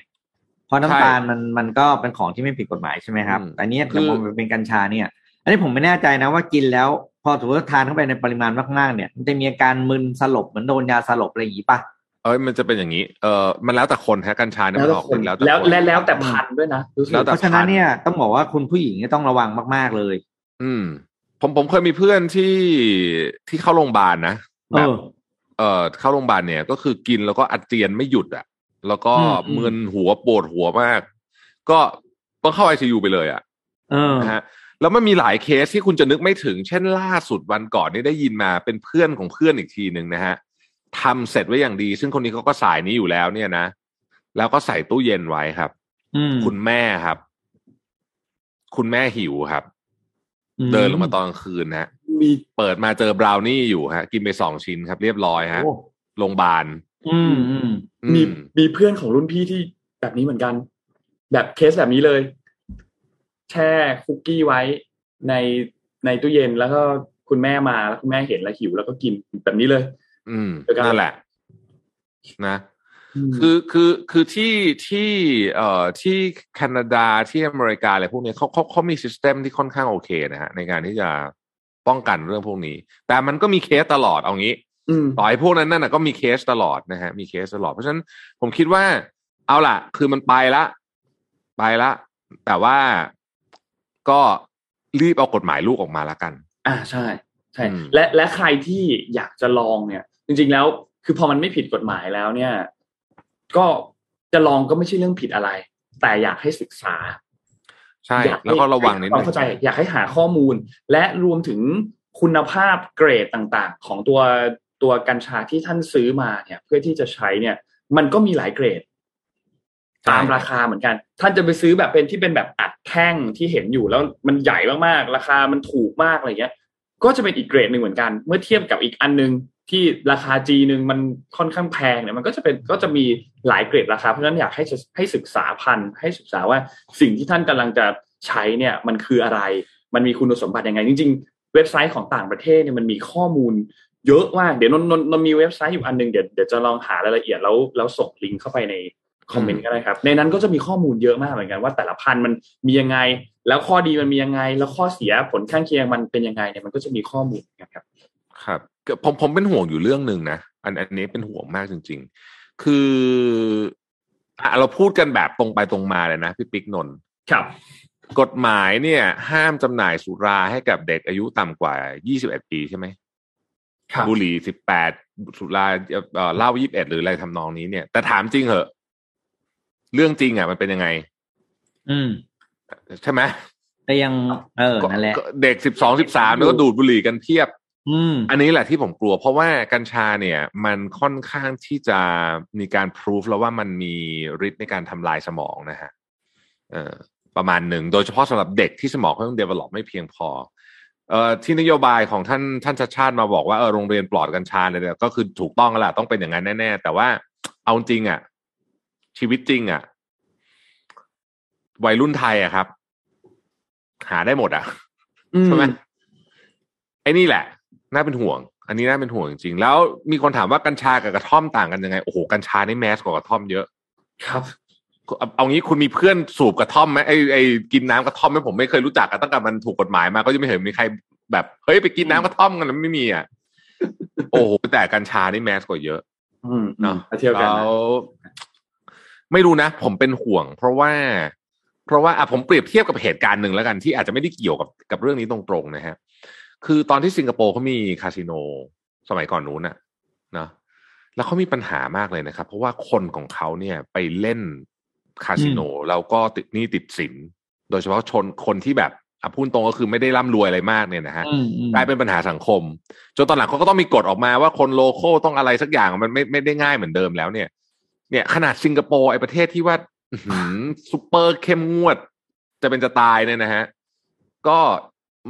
เพราะน้ำตาลมันมันก็เป็นของที่ไม่ผิดกฎหมายใช่ไหมครับอืมแต่เนี้ยคือแต่พอมันเป็นกัญชาเนี่ย อันนี้ผมไม่แน่ใจนะว่ากินแล้วพ อถือว่าทานเข้าไปในปริมาณมากๆเนี่ยมันจะมีอาการมึนสลบเหมือนโดนยาสลบอะไรอย่างงี้ป่ะเอ้ยมันจะเป็นอย่างนี้ เออมันแล้วแต่คนฮะกัญชาเนี่ยมันออกฤทธิ์แล้วแต่แล้วคนและแล้วแต่พันธุ์ด้วยนะรู้สึกแล้วแต่เพราะฉะนั้นเนี่ยต้องบอกว่าคุณผู้หญิงเนี่ยต้องระวังมากๆเลย อืม ผมผมเคยมีเพื่อนที่ที่เข้าโรงพยาบาลนะเอแบบอเอ่อเข้าโรงพยาบาลเนี่ย ก็คือกินแล้วก็อาเจียนไม่หยุดอะ แล้วก็อืมอืมมึนหัวปวดหัวมาก ก็ต้องเข้าไอซียูไปเลยอะเออนะฮะ แล้วมันมีหลายเคสที่คุณจะนึกไม่ถึง เช่นล่าสุดวันก่อนนี่ได้ยินมาเป็นเพื่อนของเพื่อนอีกทีหนึ่งนะฮะทำเสร็จไว้อย่างดี ซึ่งคนนี้เขาก็สายนี้อยู่แล้วเนี่ยนะ แล้วก็ใส่ตู้เย็นไว้ครับอืมคุณแม่ครับ คุณแม่หิวครับอืมเดินลงมาตอนกลางคืนนะฮะมีเปิดมาเจอบราวนี่อยู่ฮะ กินไปสองชิ้นครับ เรียบร้อยฮะโอ้โรงพยาบาลอืมอืมอืมีมมีเพื่อนของรุ่นพี่ที่แบบนี้เหมือนกัน แบบเคสแบบนี้เลย แช่คุกกี้ไว้ในในตู้เย็นแล้วก็คุณแม่มาแล้วคุณแม่เห็นแล้วหิวแล้วก็กินแบบนี้เลย อืมเดียวกันนั่นแหละ นะมคือคือคือที่ที่เอ่อที่แคนาดาที่อเมริกาอะไรพวกนี้เขาเขาเขามี system ที่ค่อนข้างโอเคนะฮะในการที่จะป้องกันเรื่องพวกนี้ แต่มันก็มีเคสตลอดเอางี้อืมต่อให้พวกนั้นนั่นนะก็มีเคสตลอดนะฮะมีเคสตลอด เพราะฉะนั้นผมคิดว่า เอาล่ะ คือมันไปละ ไปละ แต่ว่า ก็รีบเอากฎหมายลูกออกมาละกัน อ่าใช่ใช่อืมและและใครที่อยากจะลองเนี่ย จริง ๆแล้วคือพอมันไม่ผิดกฎหมายแล้วเนี่ย ก็จะลองก็ไม่ใช่เรื่องผิดอะไร แต่อยากให้ศึกษาใช่อยากให้แล้วก็ระวังนิดให้ความนึงเข้าใจอยากให้หาข้อมูล และรวมถึงคุณภาพเกรดต่างๆ ของตัวตัวกัญชาที่ท่านซื้อมาเนี่ย เพื่อที่จะใช้เนี่ย มันก็มีหลายเกรด ตามราคาเหมือนกัน ท่านจะไปซื้อแบบเป็นที่เป็นแบบอัดแท่งที่เห็นอยู่แล้วมันใหญ่มากๆ ราคามันถูกมากอะไรเงี้ย ก็จะเป็นอีกเกรดหนึ่งเหมือนกัน เมื่อเทียบกับอีกอันหนึงที่ราคาจีหนึ่งมันค่อนข้างแพงเนี่ยมันก็จะเป็นก็จะมีหลายเกรดราคาเพราะฉะนั้นอยากให้ให้ศึกษาพันธุ์ให้ศึกษาว่าสิ่งที่ท่านกำลังจะใช้เนี่ยมันคืออะไร มันมีคุณสมบัติยังไง จริง ๆ เว็บไซต์ของต่างประเทศเนี่ยมันมีข้อมูลเยอะมากเดี๋ยวนนนนนมีเว็บไซต์อยู่อันหนึงเดี๋ยวเดี๋ยวจะลองหารายละเอียดแล้วแล้วส่งลิงก์เข้าไปใน คอมเมนต์ก็ได้ครับ ในนั้นก็จะมีข้อมูลเยอะมากเหมือนกันว่าแต่ละพันธุ์มันมียังไง แล้วข้อดีมันมียังไง แล้วข้อเสียผลข้างเคียงมันเป็นยังไงเนี่ยมันก็จะมีข้อมูลนะครับ ครับก็ผมผมเป็นห่วงอยู่เรื่องหนึ่งนะอันอันนี้เป็นห่วงมากจริง ๆ คืออะเราพูดกันแบบตรงไปตรงมาเลยนะพี่ปิ๊กนนท์ครับ กฎหมายเนี่ย ห้ามจำหน่ายสุราให้กับเด็กอายุต่ำกว่า 21 ปีใช่ไหมครับบุหรี่18สุราเอ่อเอ่อเหล้า21หรืออะไรทำนองนี้เนี่ย แต่ถามจริงเหอะ เรื่องจริงอะมันเป็นยังไง อืม ใช่ไหมแต่ยังเออนั่นแหละก็เด็ก12 13แล้วก็ดูดบุหรี่กันเพียบ อืม อันนี้แหละที่ผมกลัว เพราะว่ากัญชาเนี่ย มันค่อนข้างที่จะมีการพิสูจแล้วว่ามันมีฤทธิ์ในการทำลายสมองนะฮะเอ่อประมาณหนึ่ง โดยเฉพาะสำหรับเด็กที่สมองเขาต้อง develop ไม่เพียงพอเอ่อที่นโยบายของท่านท่านชาติชาติมาบอกว่าเออโรงเรียนปลอดกัญชาเนี่ยก็คือถูกต้องแล้วแหละต้องเป็นอย่างนั้นแน่ๆแต่ว่าเอาจริงอะ ชีวิตจริงอะ วัยรุ่นไทยอะครับ หาได้หมดอะใช่ไหมไอ้นี่แหละ น่าเป็นห่วง อันนี้น่าเป็นห่วงจริงๆแล้วมีคนถามว่ากัญชากับกระท่อมต่างกันยังไงโอ้โหกัญชานี่แมสกว่ากระท่อมเยอะ ครับเอาเอางี้คุณมีเพื่อนสูบกระท่อมไหมไอไอกินน้ำกระท่อมไหมผมไม่เคยรู้จักกันตั้งแต่มันถูกกฎหมายมาก็ยังไม่เห็นมีใครแบบเฮ้ยไปกินน้ำกระท่อมกันนะไม่มีอะโอ้โหแต่กัญชานี่แมสกว่าเยอะอืมเนาะมาเที่ยวกันแล้นะว ไม่รู้นะ ผมเป็นห่วง เพราะว่า เพราะว่าอะผมเปรียบเทียบกับเหตุการณ์หนึ่งแล้วกันที่อาจจะไม่ได้เกี่ยวกับกับเรื่องนี้ตรงๆนะฮะคือตอนที่สิงคโปร์เขามีคาสิโนสมัยก่อนนู้นน่ะนะแล้วเขามีปัญหามากเลยนะครับ เพราะว่าคนของเขาเนี่ยไปเล่นคาสิโนแล้วก็ติดหนี้ติดสิน โดยเฉพาะชนคนที่แบบอะพูดตรงก็คือไม่ได้ร่ำรวยอะไรมากเนี่ยนะฮะอืมอืมกลายเป็นปัญหาสังคม จนตอนหลังเขาก็ต้องมีกฎออกมาว่าคน local ต้องอะไรสักอย่างมันไม่ไม่ได้ง่ายเหมือนเดิมแล้วเนี่ย เนี่ยขนาดสิงคโปร์ไอประเทศที่ว่าอื้อหือซุปเปอร์เข้มงวด จะเป็นจะตายเนี่ยนะฮะ ก็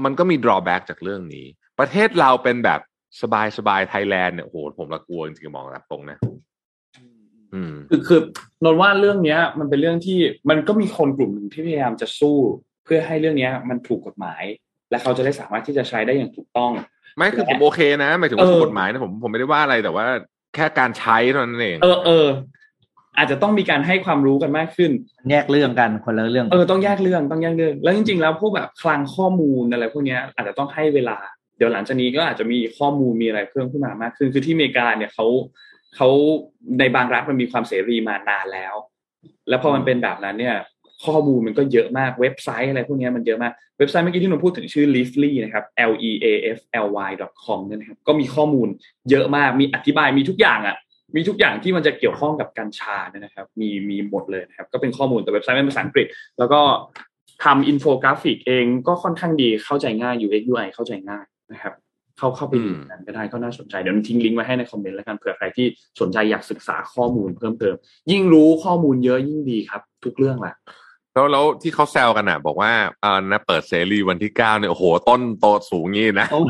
มันก็มี drawback จากเรื่องนี้ ประเทศเราเป็นแบบสบายสบายไทยแลนด์เนี่ยโอ้โหผมละกลัวจริงๆมองแบบตรงนะอืมคือคือนนว่าเรื่องเนี้ย มันเป็นเรื่องที่มันก็มีคนกลุ่มหนึ่งที่พยายามจะสู้ เพื่อให้เรื่องเนี้ย มันถูกกฎหมาย และเขาจะได้สามารถที่จะใช้ได้อย่างถูกต้อง ไม่คือผมโอเคนะหมายถึงว่าเออถูกกฎหมายนะผมผมไม่ได้ว่าอะไรแต่ว่าแค่การใช้เท่านั้นเอง เออเออ อาจจะต้องมีการให้ความรู้กันมากขึ้น แยกเรื่องกันคนละเรื่อง เออต้องแยกเรื่องต้องแยกเรื่อง แล้วจริงๆ แล้วพวกแบบคลังข้อมูลอะไรพวกเนี้ยอาจจะต้องให้เวลา เดี๋ยวหลังจากนี้ก็อาจจะมีข้อมูลมีอะไรเพิ่มขึ้นมามากขึ้น คือที่อเมริกาเนี่ยเขาเขาในบางรัฐมันมีความเสรีมานานแล้ว แล้วพอมันเป็นแบบนั้นเนี่ย ข้อมูลมันก็เยอะมากเว็บไซต์อะไรพวกเนี้ยมันเยอะมากเว็บไซต์เมื่อกี้ที่หนูพูดถึงชื่อ Leafly นะครับ l e a f l y com เนี่ยนะครับก็มีข้อมูลเยอะมากมีอธิบายมีทุกอย่างอะ มีทุกอย่างที่มันจะเกี่ยวข้องกับกัญชาเนี่ยนะครับ มีมีหมดเลยนะครับ ก็เป็นข้อมูลแต่เว็บไซต์เป็นภาษาอังกฤษ แล้วก็ทำอินโฟกราฟิกเองก็ค่อนข้างดีเข้าใจง่าย UX UI เข้าใจง่ายนะครับ เข้าเข้าไปดูอืมกันก็ได้ก็น่าสนใจเดี๋ยวทิ้งลิงก์ไว้ให้ใน comment แล้วกันเผื่อใครที่สนใจอยากศึกษาข้อมูลเพิ่มเติม ยิ่งรู้ข้อมูลเยอะยิ่งดีครับ ทุกเรื่องแหละแล้วแล้วที่เขาแซวกันอะ บอกว่าอ่านะเปิดเสรีวันที่เก้าเนี่ยโอ้โหต้นโตสูงงี้นะโอ้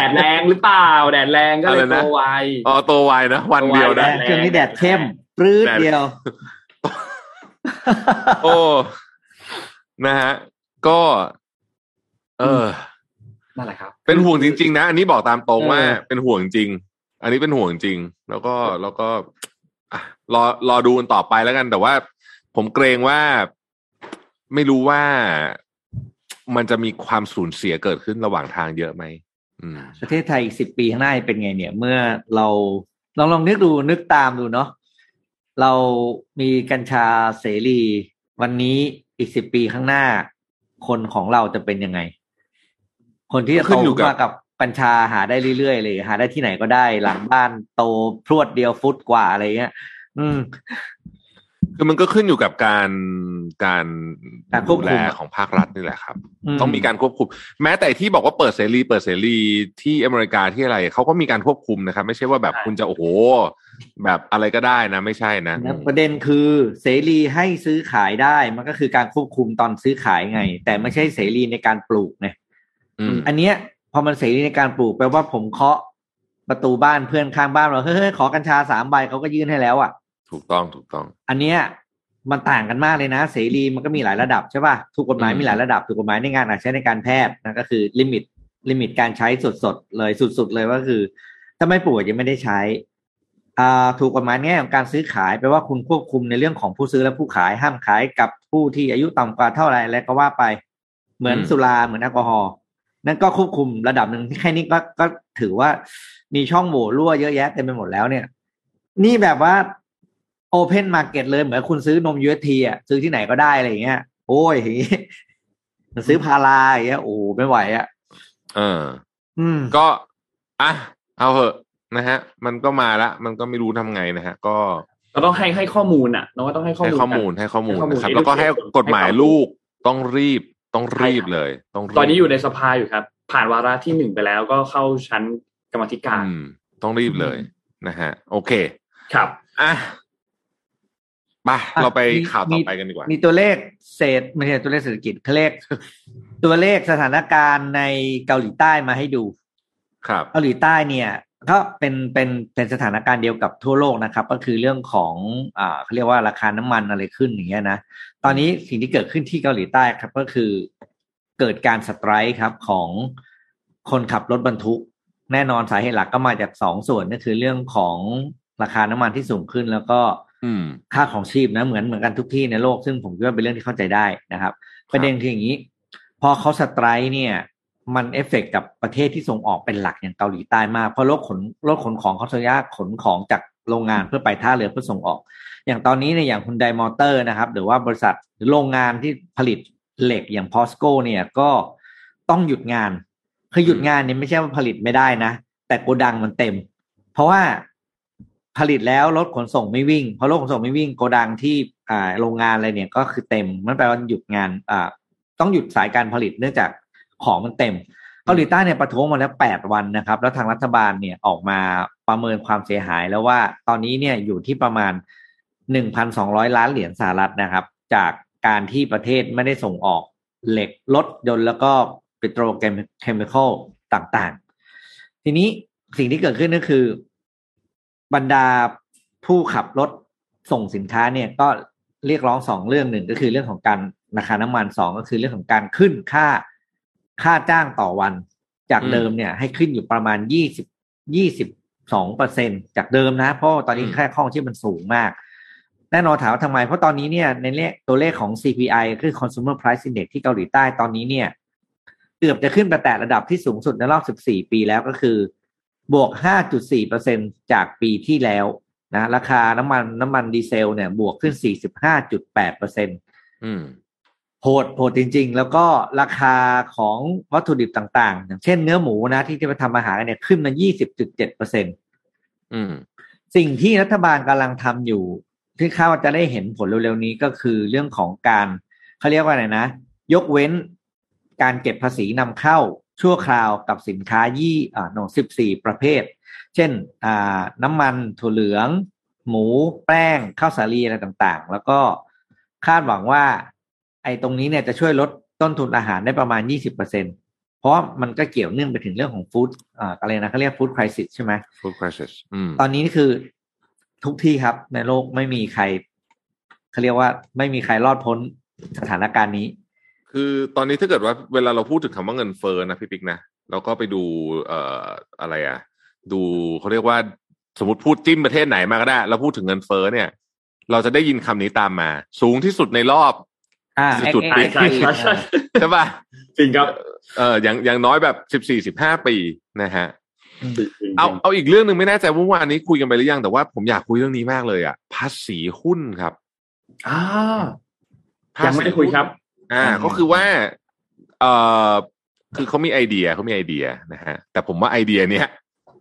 แดดแรงหรือเปล่า แดดแรงก็เลยอะไรนะโตไวอ๋อโตไวนะวันเดียวโตไวนะแดดช่วงนี้แดดเข้มปรื้ดแดดเดียว โอ้นะฮะก็ เออนั่นแหละครับ เป็นห่วงจริง ๆ นะ อันนี้บอกตามตรงว่าเออเป็นห่วงจริง อันนี้เป็นห่วงจริง แล้วก็แล้วก็อะรอรอดูกันต่อไปแล้วกัน แต่ว่า ผมเกรงว่าไม่รู้ว่า มันจะมีความสูญเสียเกิดขึ้นระหว่างทางเยอะไหมอืมประเทศไทยอีกสิบปีข้างหน้าเป็นไงเนี่ย เมื่อเราลองลองนึกดูนึกตามดูเนาะเรามีกัญชาเสรี วันนี้อีกสิบปีข้างหน้า คนของเราจะเป็นยังไง คนที่จะขึ้โตนอยู่กับมากับกัญชาหาได้เรื่อยๆเลยหาได้ที่ไหนก็ได้ หลังบ้านโตพรวดเดียวฟุตกว่าอะไรเงี้ย อืม คือมันก็ขึ้นอยู่กับการการการควบดูคุแลมของภาครัฐนี่แหละครับอืมต้องมีการควบคุม แม้แต่ที่บอกว่าเปิดเสรี เปิดเสรีที่อเมริกาที่อะไรเขาก็มีการควบคุมนะครับ ไม่ใช่ว่าแบบใช่คุณจะโอ้โห แบบอะไรก็ได้นะ ไม่ใช่นะแล้วประเด็นคือเสรีให้ซื้อขายได้มันก็คือการควบคุมตอนซื้อขายไง แต่ไม่ใช่เสรีในการปลูกไงอืมอันเนี้ยพอมันเสรีในการปลูกแปลว่าผมเคาะประตูบ้านเพื่อนข้างบ้านเราเฮ้ยขอกัญชาสามใบเขาก็ยื่นให้แล้วอะ ถูกต้องถูกต้อง อันเนี้ยมันต่างกันมากเลยนะ เสรีมันก็มีหลายระดับใช่ป่ะถูกกฎหมายอืมมีหลายระดับถูกกฎหมายในแง่การใช้ในการแพทย์นะก็คือ limit limit การใช้สุดๆเลยสุดๆเลยว่าคือ ถ้าไม่ป่วยยังไม่ได้ใช้อ่าถูกกฎหมายแง่ของการซื้อขายแปลว่าคุณควบคุมในเรื่องของผู้ซื้อและผู้ขายห้ามขายกับผู้ที่อายุต่ำกว่าเท่าไหร่แล้วก็ว่าไป เหมือนอืมสุราเหมือนแอลกอฮอล์นั่นก็ควบคุมระดับหนึ่งแค่นี้ก็ก็ถือว่ามีช่องโหว่รั่วเยอะแยะเต็มไปหมดแล้วเนี่ย นี่แบบว่า open market เลยเหมือนคุณซื้อนม UHT อะซื้อที่ไหนก็ได้อะไรอย่างเงี้ย โอ้ยอย่างงี้ซื้อพาราอย่างเงี้ยโอ้โหไม่ไหวอะเออ อืม ก็อะเอาเหอะนะฮะ มันก็มาละมันก็ไม่รู้ทำไงนะฮะ ก็เราต้องให้ให้ข้อมูลอะเราก็ต้องให้ข้อให้มูลข้อกันมูลให้ข้อมูลให้ข้อมูลนะครับ educate แล้วก็ให้กฎหมายให้ความรู้ลูกต้องรีบต้องรีบเลย ต้องรีบตอนนี้อยู่ในสภาอยู่ครับ ผ่านวาระที่หนึ่งไปแล้วก็เข้าชั้นกรรมาธิการอืมต้องรีบเลยนะฮะ โอเค ครับอะไปอะเราไปมีข่าวต่อมีไปกันดีกว่า มีตัวเลขเศษไม่ใช่ตัวเลขเศรษฐกิจเขาเลขตัวเลขสถานการณ์ในเกาหลีใต้มาให้ดู ครับ เกาหลีใต้เนี่ยก็เป็นเป็นเป็นสถานการณ์เดียวกับทั่วโลกนะครับ ก็คือเรื่องของอ่าเขาเรียกว่าราคาน้ำมันอะไรขึ้นอย่างเงี้ยนะตอนนี้สิ่งที่เกิดขึ้นที่เกาหลีใต้ครับ ก็คือเกิดการ strike ครับของคนขับรถบรรทุก แน่นอนสาเหตุหลักก็มาจากสองส่วนก็คือเรื่องของราคาน้ำมันที่สูงขึ้นแล้วก็อืม ค่าครองชีพนะเหมือนเหมือนกันทุกที่ในโลก ซึ่งผมคิดว่าเป็นเรื่องที่เข้าใจได้นะครับ ประเด็นคืออย่างนี้ พอเขา strike เนี่ย มันเอฟเฟกกับประเทศที่ส่งออกเป็นหลักอย่างเกาหลีใต้มากเพราะรถขนรถขนของเขาจะยากขนของจากโรงงานเพื่อไปท่าเรือเพื่อส่งออก อย่างตอนนี้เนี่ยอย่างคุณไดมอเตอร์นะครับ หรือว่าบริษัทหรือโรงงานที่ผลิตเหล็กอย่างพอสโกเนี่ยก็ต้องหยุดงานคือหยุดงานเนี่ยไม่ใช่ว่าผลิตไม่ได้นะ แต่โกดังมันเต็ม เพราะว่า ผลิตแล้วรถขนส่งไม่วิ่งเพอรถขนส่งไม่วิ่งโกดังที่อ่าโรงงานอะไรเนี่ยก็คือเต็มมันแปลว่าหยุดงานอ่าต้องหยุดสายการผลิตเนื่องจากของมันเต็มเกาหลีใต้เนี่ยประท้วงมาแล้วแปดวันนะครับ แล้วทางรัฐบาลเนี่ยออกมาประเมินความเสียหายแล้วว่าตอนนี้เนี่ยอยู่ที่ประมาณหนึ่งพันสองร้อยล้านเหรียญสหรัฐนะครับ จากการที่ประเทศไม่ได้ส่งออกเหล็กรถยนต์แล้วก็ปิโตรเคมีคอลต่างๆ ทีนี้สิ่งที่เกิดขึ้นก็คือ บรรดาผู้ขับรถส่งสินค้าเนี่ยก็เรียกร้องสองเรื่องหนึ่งก็คือเรื่องของการราคาน้ำมันสองก็คือเรื่องของการขึ้นค่าค่าจ้างต่อวัน จากเดิมเนี่ยให้ขึ้นอยู่ประมาณยี่สิบยี่สิบสองเปอร์เซ็นจากเดิมนะ เพราะตอนนี้ค่าข้องชีพมันสูงมาก แน่นอนถามว่าทำไม เพราะตอนนี้เนี่ยในเลขตัวเลขของ CPI คือ Consumer Price Index ที่เกาหลีใต้ตอนนี้เนี่ย เกือบจะขึ้นไปแตะระดับที่สูงสุดในรอบ 14 ปีแล้วก็คือ บวก 5.4%จากปีที่แล้วนะราคาน้ำมันน้ำมันดีเซลเนี่ยบวกขึ้น 45.8%อืมโหดโหดจริง ๆ แล้วก็ราคาของวัตถุดิบต่างๆ อย่างเช่นเนื้อหมูนะที่จะไปทำอาหารเนี่ยขึ้นมา 20.7%อืมสิ่งที่รัฐบาลกำลังทำอยู่ ที่คาดว่าจะได้เห็นผลเร็วๆนี้ก็คือเรื่องของการเขาเรียกว่าอะไรนะ ยกเว้นการเก็บภาษีนำเข้า ชั่วคราวกับสินค้ายี่อ่าโนสิบสี่ประเภท เช่นอ่าน้ำมันถั่วเหลือง หมูแป้งข้าวสาลีอะไรต่างๆ แล้วก็คาดหวังว่า ไอ้ตรงนี้เนี่ยจะช่วยลดต้นทุนอาหารได้ประมาณยี่สิบเปอร์เซ็นเพราะมันก็เกี่ยวเนื่องไปถึงเรื่องของฟู้ดอ่าอะไรนะเขาเรียกฟู้ดคริสิสใช่ไหม food crisis อืมตอนนี้นี่คือทุกที่ครับในโลกไม่มีใครเขาเรียกว่าไม่มีใครรอดพ้นสถานการณ์นี้ คือตอนนี้ถ้าเกิดว่าเวลาเราพูดถึงคำว่าเงินเฟ้อนะพี่ปิ๊กนะเราก็ไปดูเอ่ออะไรอะ ดูเขาเรียกว่าสมมติพูดจิ้มประเทศไหนมาก็ได้ แล้วพูดถึงเงินเฟ้อเนี่ย เราจะได้ยินคำนี้ตามมา สูงที่สุดในรอบอ่าจุดเอ็กใช่ใช่ใช่ใช่ใช่ป่ะจริงครับเอออย่างอย่างน้อยแบบสิบสี่สิบห้าปีนะฮะจริงๆเอาเอาอีกเรื่องหนึ่งไม่แน่ใจว่าเมื่อวานนี้คุยกันไปหรือยังแต่ว่าผมอยากคุยเรื่องนี้มากเลยอะภาษีหุ้นครับอ่าภาษียังไม่ได้คุยครับ อ่าอืมก็คือว่าเอ่อคือเขามีไอเดียเขามีไอเดียนะฮะแต่ผมว่าไอเดียเนี้ย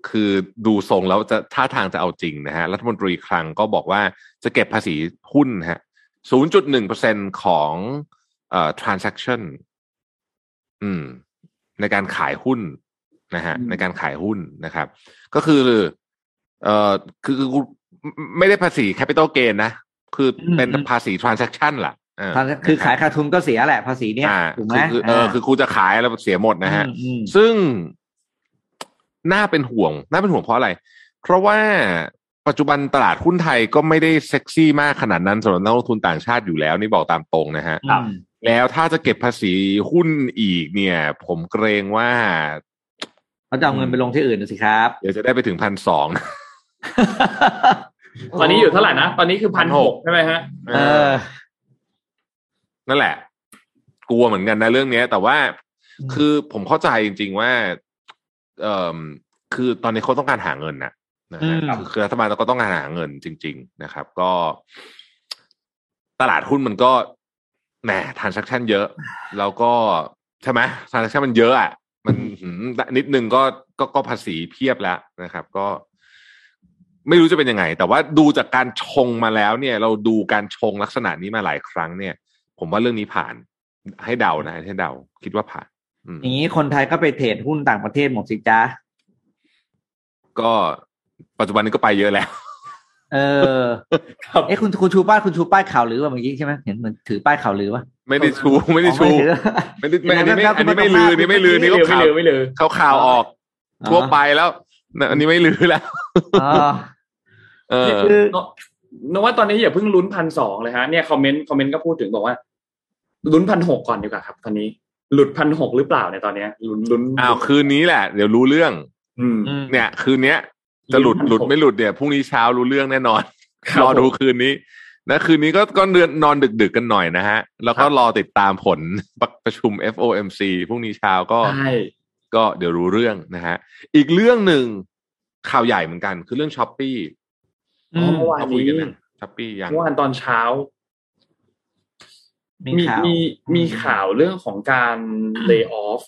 คือดูทรงแล้วจะท่าทางจะเอาจริงนะฮะรัฐมนตรีคลังก็บอกว่าจะเก็บภาษีหุ้นฮะ0.1%ของเอ่อ transaction อืม ในการขายหุ้นนะฮะอืมในการขายหุ้นนะครับ ก็คือ เอ่อคือคือไม่ได้ภาษี capital gain นะ คือเป็นอืมภาษี transaction ล่ะเคือขายขาดทุนก็เสียแหละภาษีเนี่ยอ่าถูกไหมคือคือเออคือครูจะขายแล้วเสียหมดนะฮะอืมอืมซึ่งน่าเป็นห่วง น่าเป็นห่วงเพราะอะไร เพราะว่าปัจจุบันตลาดหุ้นไทยก็ไม่ได้เซ็กซี่มากขนาดนั้นสำหรับนักลงทุนต่างชาติอยู่แล้วนี่บอกตามตรงนะฮะครับอืมแล้วถ้าจะเก็บภาษีหุ้นอีกเนี่ย ผมเกรงว่าเขาจะเอาเงินไปลงที่อื่นนะสิครับ เดี๋ยวจะได้ไปถึงพันสองตอนนี้อยู่เท่าไหร่นะ ตอนนี้คือพันหก1,600ใช่ไหมฮะเออ นั่นแหละ กลัวเหมือนกันนะเรื่องเนี้ยแต่ว่าอืมคือผมเข้าใจจริง ๆ ว่า เอ่อคือตอนนี้เขาต้องการหาเงินนะนะฮะอืมคือคือรัฐบาลก็ต้องการหาเงินจริง ๆ นะครับ ก็ ตลาดหุ้นมันก็แหม transaction เยอะ แล้วก็ใช่ไหม transaction มันเยอะอะมันหืมนิดนึงก็ก็ก็ภาษีเพียบแล้วนะครับ ก็ ไม่รู้จะเป็นยังไง แต่ว่าดูจากการชงมาแล้วเนี่ย เราดูการชงลักษณะนี้มาหลายครั้งเนี่ย ผมว่าเรื่องนี้ผ่าน ให้เดานะให้เดาคิดว่าผ่านอืมอย่างนี้คนไทยก็ไปเทรดหุ้นต่างประเทศหมดสิจ้าก็ปัจจุบันนี้ก็ไปเยอะแล้ว เออครับเอ๊ะคุณคุณชูป้ายคุณชูป้ายข่าวหรือว่าเมื่อกี้ใช่ไหมเห็นเหมือนถือป้ายข่าวหรือวะไม่ได้ชูไม่ได้ชูอ๋อถือไม่ได้ไม่อันนี้ไม่ครับอันนี้คุณไม่ลือคุณอันนี้ไม่ลือคุณนี่ไม่ก็ลือไม่ข่าวลือไม่ลือเขาข่าวออกอ๋อทั่วไปแล้วนะอันนี้ไม่ลือแล้วอ๋อเออคือนกว่าตอนนี้อย่าเพิ่งลุ้นพันสองเลยฮะเนี่ยคอมเมนต์คอมเมนต์ก็พูดถึงบอกว่า ลุ้นพันหกก่อนดีกว่าครับ ตอนนี้ หลุดพันหกหรือเปล่าเนี่ยตอนเนี้ยลุ้นลุ้นอ้าวคืนนี้แหละ เดี๋ยวรู้เรื่อง อืมอืมเนี่ย คืนเนี้ยจะหลุด1,600หลุดไม่หลุดเนี่ยพรุ่งนี้เช้ารู้เรื่องแน่นอนคบรอดูผมคืนนี้นะคืนนี้ก็ก็เดือนนอนดึก ๆกันหน่อยนะฮะ แล้วก็ครับรอติดตามผลประชุม FOMC พรุ่งนี้เช้าก็ใช่ก็เดี๋ยวรู้เรื่องนะฮะ อีกเรื่องหนึ่งข่าวใหญ่เหมือนกัน คือเรื่องช้อปปี้อ๋อเมื่อวานคุยนี้กันนะ Shopee ยังเมื่อวานตอนเช้า มีมีข่าวมีมีข่าวเรื่องของการ layoff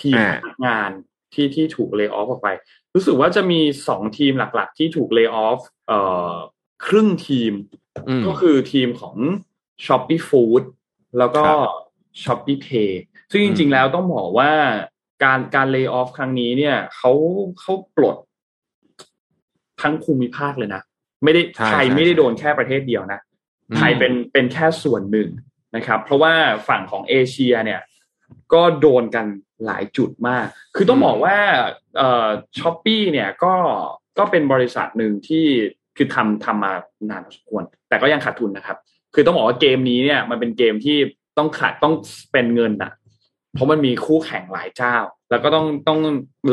ทีมอ่าพนักงานที่ที่ถูก layoff ออกไป รู้สึกว่าจะมีสองทีมหลัก ๆ ที่ถูกเลิกออฟเอ่อครึ่งทีมอืมก็คือทีมของ s h o p e e Food แล้วก็ครับ s h o p e e Pay ซึ่งจริง ๆ แล้วต้องบอกว่าการการเลิกออฟครั้งนี้เนี่ยเขาเขาปลดทั้งภูมิภาคเลยนะ ไม่ได้ใช่ไทยใช่ไม่ได้ใช่โดนแค่ประเทศเดียวนะไทยเป็นเป็นแค่ส่วนหนึ่ง นะครับ เพราะว่าฝั่งของเอเชียเนี่ย ก็โดนกันหลายจุดมาก คือต้องบอกว่าช้อปปี้เนี่ยก็ก็เป็นบริษัทหนึ่งที่คือทำทำมานานพอสมควร แต่ก็ยังขาดทุนนะครับ คือต้องบอกว่าเกมนี้เนี่ยมันเป็นเกมที่ต้องขาดต้องเป็นเงินอะเพราะมันมีคู่แข่งหลายเจ้า แล้วก็ต้องต้อง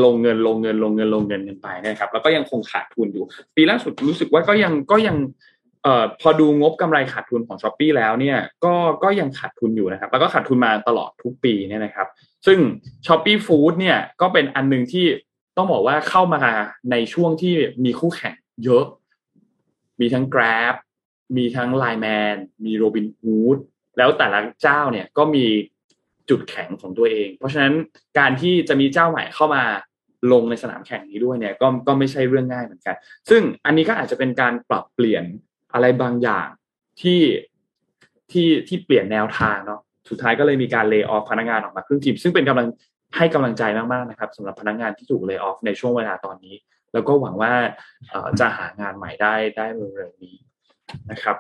ลงเงินลงเงินลงเงินลงเงินกันไปนะครับ แล้วก็ยังคงขาดทุนอยู่ ปีล่าสุดรู้สึกว่าก็ยังก็ยัง เอ่อพอดูงบกำไรขาดทุนของ s h อ p e e แล้วเนี่ยก็ก็ยังขาดทุนอยู่นะครับ แล้วก็ขาดทุนมาตลอดทุกปีเนี่ยนะครับ ซึ่ง s h อ p e e Food เนี่ยก็เป็นอันหนึ่งที่ต้องบอกว่าเข้ามาในช่วงที่มีคู่แข่งเยอะ มีทั้ง Grab มีทั้ง Line Man มี Robinhood แล้วแต่ละเจ้าเนี่ยก็มีจุดแข็งของตัวเอง เพราะฉะนั้นการที่จะมีเจ้าใหม่เข้ามาลงในสนามแข่งนี้ด้วยเนี่ยก็ก็ไม่ใช่เรื่องง่ายเหมือนกัน ซึ่งอันนี้ก็อาจจะเป็นการปรับเปลี่ยน อะไรบางอย่างที่ที่ที่เปลี่ยนแนวทางเนาะสุดท้ายก็เลยมีการ layoff พนักงานออกมาครึ่งทีมซึ่งเป็นกำลังให้กำลังใจมากๆนะครับสำหรับพนักงานที่ถูก layoff ในช่วงเวลาตอนนี้ แล้วก็หวังว่าเอ่อจะหางานใหม่ได้ได้เร็วๆนี้นะครับ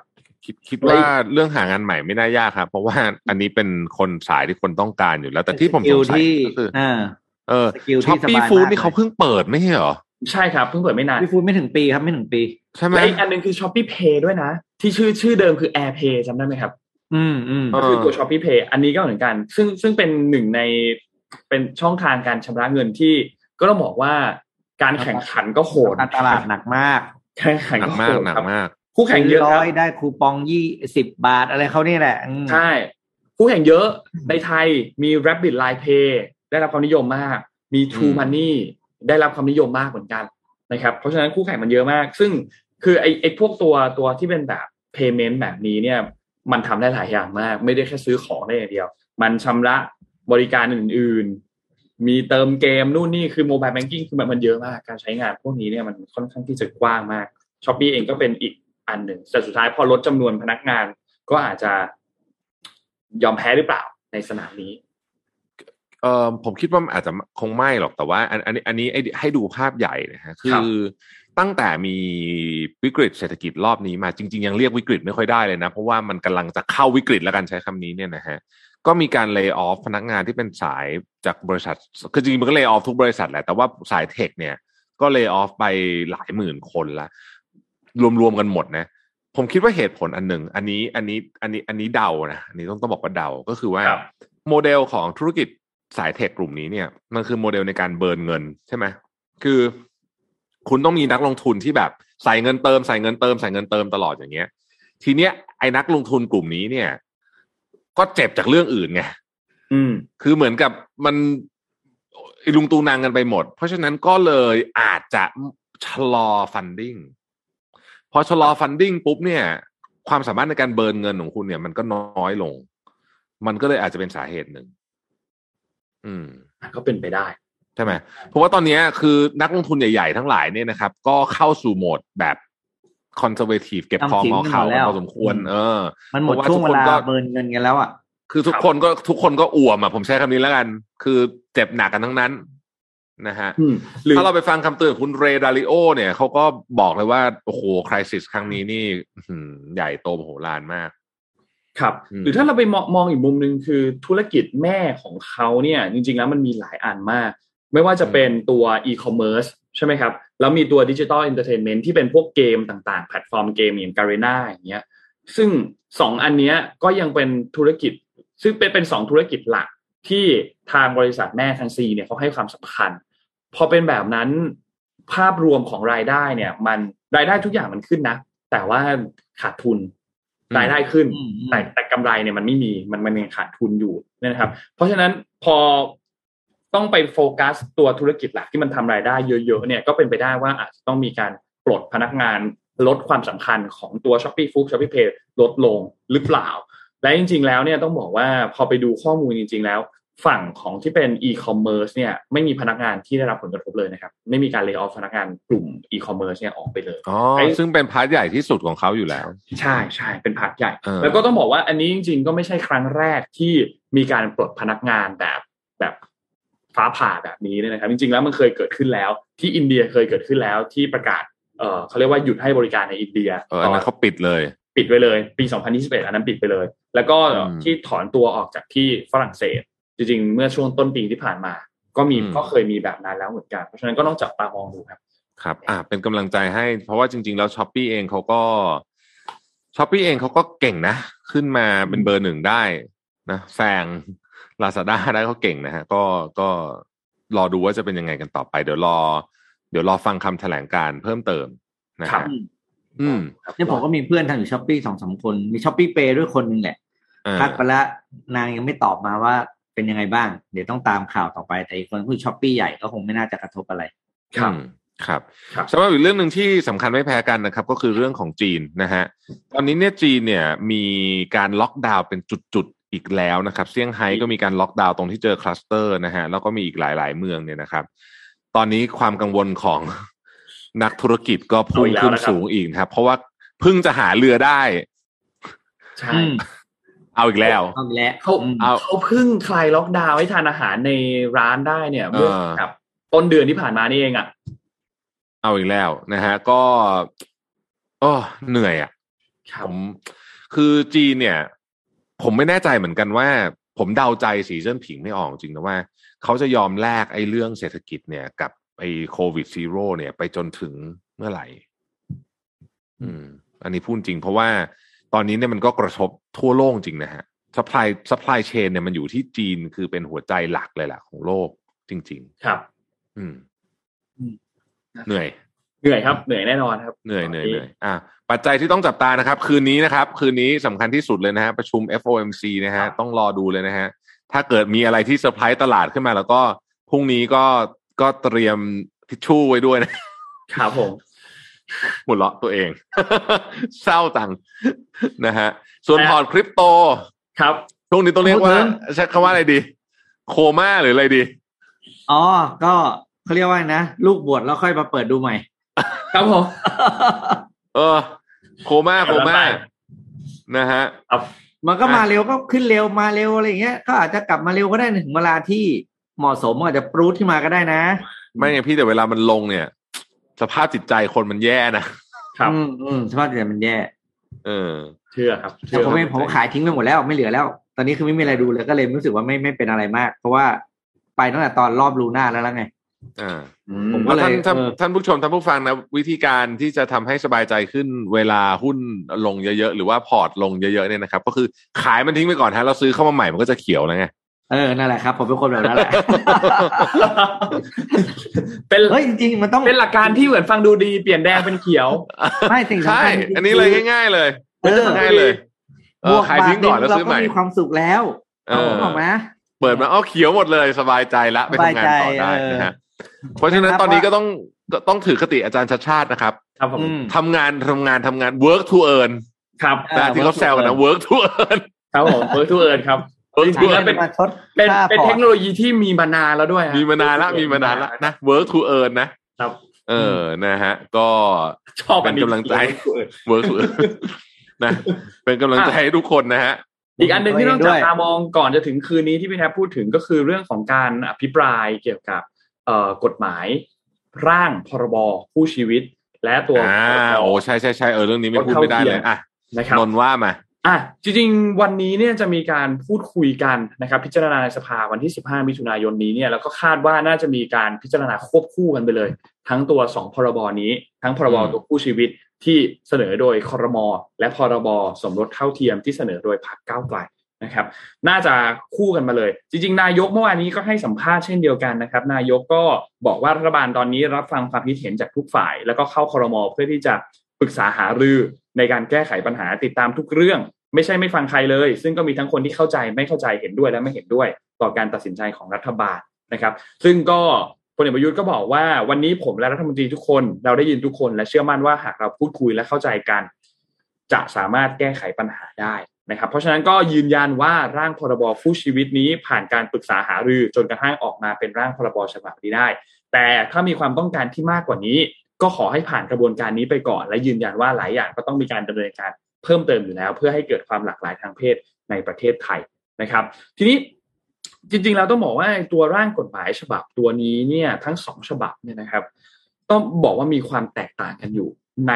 คิดคิดว่าเรื่องหางานใหม่ไม่น่ายากครับเพราะว่าอันนี้เป็นคนสายที่คนต้องการอยู่แล้วแต่ที่ผมสงสัยที่ก็คืออ่าเออ skill ที่ Shopee สบาย Food มากนี่เขาเพิ่งเปิดไม่ใช่เหรอใช่ครับเพิ่งเปิดไม่นานพี่ฟูดไม่ถึงปีครับไม่ถึงปี ใช่ไหมและอีกอันหนึงคือ Shopee Pay ด้วยนะ ที่ชื่อชื่อเดิมคือ Air Pay จำได้ไหมครับ อืมอืมเอก็อคือตัว Shopee Pay อันนี้ก็เหมือนกัน ซึ่งซึ่งเป็นหนึ่งในเป็นช่องทางการชำระเงินที่ก็ต้องบอกว่าการแข่งขันก็โหดการตลาดหนักมากแข่งขันหนัก็กโหมากดหนักครับมากคู่แข่งเยอะคร้รับอยได้คูปองยี่สิบบาทอะไรเขานี่แหละอืมใช่คู่แข่งเยอะในไทยมี Rabbit Line Pay ได้รับความนิยมมาก มี True อืม Money ได้รับความนิยมมากเหมือนกัน นะครับเพราะฉะนั้นคู่แข่งมันเยอะมาก ซึ่งคือไอ้ไอ้พวกตัวตัวที่เป็นแบบ payment แบบนี้เนี่ยมันทำได้หลายอย่างมาก ไม่ได้แค่ซื้อของได้อย่างเดียว มันชำระบริการอื่น ๆ มีเติมเกมนู่นนี่คือ mobile banking คือมันมันเยอะมาก การใช้งานพวกนี้เนี่ยมันค่อนข้างที่จะกว้างมาก Shopee เองก็เป็นอีกอันหนึ่งแต่สุดท้ายพอลดจำนวนพนักงานก็อาจจะยอมแพ้หรือเปล่าในสนามนี้ เออผมคิดว่ามันอาจจะคงไม่หรอกแต่ว่า อันอันนี้อันนี้ไอ้ให้ดูภาพใหญ่นะฮะคือตั้งแต่มีวิกฤตเศรษฐกิจรอบนี้มาจริง ๆ ยังเรียกวิกฤตไม่ค่อยได้เลยนะ เพราะว่ามันกำลังจะเข้าวิกฤตแล้วกันใช้คำนี้เนี่ยนะฮะก็มีการเลิกออฟพนักงานที่เป็นสายจากบริษัท คือจริงๆมันก็เลิกออฟทุกบริษัทแหละแต่ว่าสายเทคเนี่ย ก็เลิกออฟไปหลายหมื่นคนละรวมๆกันหมดนะ ผมคิดว่าเหตุผลอันหนึ่งอันนี้อันนี้อันนี้อันนี้เดานะอันนี้ต้องต้องบอกว่าเดาก็คือว่าครับโมเดลของธุรกิจ สายเทคกลุ่มนี้เนี่ย มันคือโมเดลในการเบิร์นเงินใช่ไหมคือ คุณต้องมีนักลงทุนที่แบบใส่เงินเติมใส่เงินเติมใส่เงินเติมตลอดอย่างเงี้ย ทีเนี้ยไอ้นักลงทุนกลุ่มนี้เนี่ย ก็เจ็บจากเรื่องอื่นไงอืม คือเหมือนกับมันอิลุงตูนางกันไปหมด เพราะฉะนั้นก็เลยอาจจะชะลอ funding พอชะลอ funding ปุ๊บเนี่ย ความสามารถในการ burn เงินของคุณเนี่ย มันก็น้อยลง มันก็เลยอาจจะเป็นสาเหตุหนึ่ง อืมก็เป็นไปได้ใช่ไหมเพราะว่าตอนเนี้ยคือนักลงทุนใหญ่ๆทั้งหลายเนี่ยนะครับ ก็เข้าสู่โหมดแบบ conservative เก็บคอมอเข่ากันพอสมควร เออ มันหมดเพราะว่าช่วงเวลาทุกคนก็ burn เงินกันแล้วอะคือทุกคนก็ทุกคนก็อ่วมอะผมใช้คำนี้แล้วกัน คือเจ็บหนักกันทั้งนั้นนะฮะอืมหรือถ้าเราไปฟังคำเตือนของคุณ Ray Dalio เนี่ยเขาก็บอกเลยว่า โอ้โห crisis ครั้งนี้นี่อื้อหือใหญ่โตมโหฬารมาก ครับอืมหรือถ้าเราไปมองมองอีกมุมหนึ่งคือธุรกิจแม่ของเขาเนี่ย จริง ๆ แล้วมันมีหลายอันมาก ไม่ว่าจะเป็นตัวอีคอมเมิร์ซใช่ไหมครับ แล้วมีตัวดิจิ t a ล e อนเตอร์เทนเมนที่เป็นพวกเกมต่างๆ แพลตฟอร์มเกมอย่างการ e นาอย่างเงี้ยซึ่งสองอันเนี้ยก็ยังเป็นธุรกิจ ซึ่งเป็นเป็นสองธุรกิจหลักที่ทางบริษัทแม่ทางซีเนี่ยเขาให้ความสำคัญ พอเป็นแบบนั้นภาพรวมของรายได้เนี่ย มันรายได้ทุกอย่างมันขึ้นนะ แต่ว่าขาดทุนอืม รายได้ขึ้นอืมอืมแต่แต่กำไรเนี่ยมันไม่มีมันมันยังขาดทุนอยู่นะครับ เพราะฉะนั้นพอต้องไปโฟกัสตัวธุรกิจหลักที่มันทำรายได้เยอะๆเนี่ยก็เป็นไปได้ว่าอาจจะต้องมีการปลดพนักงานลดความสำคัญของตัว Shopee Food Shopee Pay ลดลงหรือเปล่า และจริง ๆ แล้วเนี่ยต้องบอกว่าพอไปดูข้อมูลจริง ๆ แล้ว ฝั่งของที่เป็น e-commerce เนี่ยไม่มีพนักงานที่ได้รับผลกระทบเลยนะครับ ไม่มีการ layoff พนักงานกลุ่ม e-commerce เนี่ยออกไปเลยอ๋อไอ้ซึ่งเป็น part ใหญ่ที่สุดของเขาอยู่แล้ว ใช่ใช่เป็น part ใหญ่เออแล้วก็ต้องบอกว่าอันนี้จริง ๆ ก็ไม่ใช่ครั้งแรกที่มีการปลดพนักงานแบบแบบฟ้าผ่าแบบนี้เนี่ยนะครับ จริง ๆ แล้วมันเคยเกิดขึ้นแล้ว ที่อินเดียเคยเกิดขึ้นแล้วที่ประกาศเออเขาเรียกว่าหยุดให้บริการในอินเดียเอออันนั้นเขาปิดเลยปิดไปเลย ปี 2021 อันนั้นปิดไปเลย แล้วก็อืมที่ถอนตัวออกจากที่ฝรั่งเศส จริงๆ เมื่อช่วงต้นปีที่ผ่านมา ก็มีอืมก็เคยมีแบบนั้นแล้วเหมือนกัน เพราะฉะนั้นก็ต้องจับตามองดูครับ ครับ อ่าเป็นกำลังใจให้ เพราะว่าจริง ๆ แล้ว Shopee เองเขาก็ Shopee เองเขาก็เก่งนะ ขึ้นมาเป็นเบอร์หนึ่งได้นะแซงลาซาด้าได้เขาเก่งนะฮะ ก็ก็รอดูว่าจะเป็นยังไงกันต่อไป เดี๋ยวรอ เดี๋ยวรอฟังคำแถลงการเพิ่มเติมนะครับฮะอืมเนี่ยผมก็มีเพื่อนทำอยู่ Shopee สองสามคน มี Shopee Pay ด้วยคนหนึ่งแหละอ่าทักไปแล้วนางยังไม่ตอบมาว่า เป็นยังไงบ้าง เดี๋ยวต้องตามข่าวต่อไป แต่อีกคนคือ Shopee ใหญ่ก็คงไม่น่าจะกระทบอะไร ครับอืมครับครับสำหรับอีกเรื่องหนึ่งที่สำคัญไม่แพ้กันนะครับ ก็คือเรื่องของจีนนะฮะตอนนี้เนี่ยจีนเนี่ยมีการล็อกดาวน์เป็นจุดๆอีกแล้วนะครับเซี่ยงไฮ้ก็มีการล็อกดาวน์ตรงที่เจอคลัสเตอร์นะฮะแล้วก็มีอีกหลายๆเมืองเนี่ยนะครับ ตอนนี้ความกังวลของนักธุรกิจก็พุ่งขึ้นสูงอีกนะครับ เพราะว่าเพิ่งจะหาเรือได้ ใช่อืม เอาอีกแล้วเอาอีกแล้วเขาอืมเอาเขาเพิ่งคลายล็อกดาวน์ให้ทานอาหารในร้านได้เนี่ยเมื่อเออกับต้นเดือนที่ผ่านมานี่เองอะ เอาอีกแล้วนะฮะ ก็โอ้เหนื่อยอะผมคือจีนเนี่ย ผมไม่แน่ใจเหมือนกันว่า ผมเดาใจสีเจิ้นผิงไม่ออกจริงนะว่า เขาจะยอมแลกไอ้เรื่องเศรษฐกิจเนี่ย กับไอ้โควิดซีโร่เนี่ย ไปจนถึงเมื่อไหร่ อืม อันนี้พูดจริงเพราะว่า ตอนนี้เนี่ยมันก็กระทบทั่วโลกจริงนะฮะ supply supply chain เนี่ยมันอยู่ที่จีนคือเป็นหัวใจหลักเลยแหละของโลกจริงครับๆอืมอืมเหนื่อยเหนื่อยครับเหนื่อยแน่นอนครับเหนื่อยเหนื่อยเหนื่อยอะปัจจัยที่ต้องจับตานะครับ คืนนี้นะครับ คืนนี้สำคัญที่สุดเลยนะฮะประชุม FOMC นะฮะต้องรอดูเลยนะฮะถ้าเกิดมีอะไรที่เซอร์ไพรส์ตลาดขึ้นมา แล้วก็พรุ่งนี้ก็ก็เตรียมทิชชู่ไว้ด้วยนะครับผม หมดเลาะตัวเอง เศร้าตังนะฮะ ส่วนแต่พอร์ตคริปโต ครับช่วงนี้ต้องเรียกว่าพูดถึงใช้คำว่าอะไรดี โคม่าหรืออะไรดี อ๋อ ก็เขาเรียกว่าไงนะ ลูกบวชแล้วค่อยมาเปิดดูใหม่ ครับผม เออ โคม่าโคม่านะฮะครับมันก็อะมาเร็วก็ขึ้นเร็วมาเร็วอะไรอย่างเงี้ย ก็อาจจะกลับมาเร็วก็ได้ถึงเวลาที่เหมาะสมอาจจะปรูดขึ้นมาก็ได้นะ ไม่ไงพี่แต่เวลามันลงเนี่ย สภาพจิตใจคนมันแย่นะครับอืมอืมสภาพจิตใจมันแย่ เออ เชื่อครับแต่ผมเองผมก็ขายทิ้งไปหมดแล้วไม่เหลือแล้ว ตอนนี้คือไม่มีอะไรดูเลยก็เลยรู้สึกว่าไม่ไม่เป็นอะไรมาก เพราะว่าไปตั้งแต่ตอนรอบลูน่าแล้วแล้วไงอ่าผมก็ก็เลยท่านท่านเออท่านผู้ชมท่านผู้ฟังนะวิธีการที่จะทำให้สบายใจขึ้นเวลาหุ้นลงเยอะๆหรือว่าพอร์ตลงเยอะๆเนี่ยนะครับ ก็คือขายมันทิ้งไปก่อนฮะเราซื้อเข้ามาใหม่มันก็จะเขียวแล้วไง เออ นั่นแหละครับ ผมเป็นคนแบบนั้นแหละ เป็นเฮ้ยจริงๆ มันต้องเป็นหลักการที่เหมือนฟังดูดีเปลี่ยนแดงเป็นเขียว ไม่สิ่งสำใช่ คัญจริงๆอันนี้เลยง่าย ๆ เลยเออง่ายเลยเอบอวกขายทิ้งก่อนแล้วบาทซื้อเราใหม่ก็มีความสุขแล้วเออ ถูกไหม เปิดมาอ้าวเขียวหมดเลยสบายใจละไปทำงานต่อได้สบายใจนะฮะเพราะฉะนั้นนะครับ ตอนนี้ว่าก็ต้องก็ต้องถือคติอาจารย์ชัดชาตินะครับครับผมอืม ทำงานทำงานทำงาน work to earn ครับ เออ นะที่เขาแซวกันนะ work to earn ครับผมเบอร์ทูเอิร์ครับ work จ to ริงๆแล้ว earn เป็นมาทดเป็นค่าเป็นพอเทร์คตโนโลยีที่มีมานานแล้วด้วยฮะมีมานานละมีมานานละนะ work to earn นะครับ เออนะฮะ ก็ชอบเป็นกำลังใจ Work to Earn work to earn นะเป็นกำลังใจให้ทุกคนนะฮะอีกอันหนึ่งที่ต้องด้จัวบยตามองก่อนจะถึงคืนนี้ที่พี่แทบพูดถึงก็คือเรื่องของการอภิปรายเกี่ยวกับเอ่อกฎหมาย ร่างพรบผู้ชีวิตและตัวอ่าโอ้ใช่ใช่ใช่เออเรื่องนี้ไม่พูดไม่ได้เลยอะนะครับนนท์ว่ามา อะจริงๆ วันนี้เนี่ยจะมีการพูดคุยกันนะครับ พิจารณาในสภาวันที่ 15 มิถุนายนนี้เนี่ยแล้วก็คาดว่าน่าจะมีการพิจารณาควบคู่กันไปเลย ทั้งตัว 2 พรบนี้ ทั้งพรบอืมตัวผู้ชีวิตที่เสนอโดยครมและพรบสมรสเท่าเทียมที่เสนอโดยพรรคก้าวไกลนะครับ น่าจะคู่กันมาเลย จริง ๆ นายกเมื่อวานนี้ก็ให้สัมภาษณ์เช่นเดียวกันนะครับ นายกก็บอกว่ารัฐบาลตอนนี้รับฟังความคิดเห็นจากทุกฝ่าย แล้วก็เข้าคอรมอเพื่อที่จะปรึกษาหารือ ในการแก้ไขปัญหาติดตามทุกเรื่อง ไม่ใช่ไม่ฟังใครเลย ซึ่งก็มีทั้งคนที่เข้าใจไม่เข้าใจเห็นด้วยและไม่เห็นด้วย ต่อการตัดสินใจของรัฐบาลนะครับ ซึ่งก็พลเอกประยุทธ์ก็บอกว่าวันนี้ผมและรัฐมนตรีทุกคน เราได้ยินทุกคน และเชื่อมั่นว่าหากเราพูดคุยและเข้าใจกัน จะสามารถแก้ไขปัญหาได้นะครับ เพราะฉะนั้นก็ยืนยันว่าร่างพรบคู่ชีวิตนี้ผ่านการปรึกษาหารือจนกระทั่งออกมาเป็นร่างพรบฉบับนี้ได้ แต่ถ้ามีความต้องการที่มากกว่านี้ ก็ขอให้ผ่านกระบวนการนี้ไปก่อน และยืนยันว่าหลายอย่างก็ต้องมีการดำเนินการเพิ่มเติมอยู่แล้ว เพื่อให้เกิดความหลากหลายทางเพศในประเทศไทยนะครับ ทีนี้จริงๆเราต้องบอกว่าตัวร่างกฎหมายฉบับตัวนี้เนี่ยทั้งสองฉบับเนี่ยนะครับ ต้องบอกว่ามีความแตกต่างกันอยู่ใน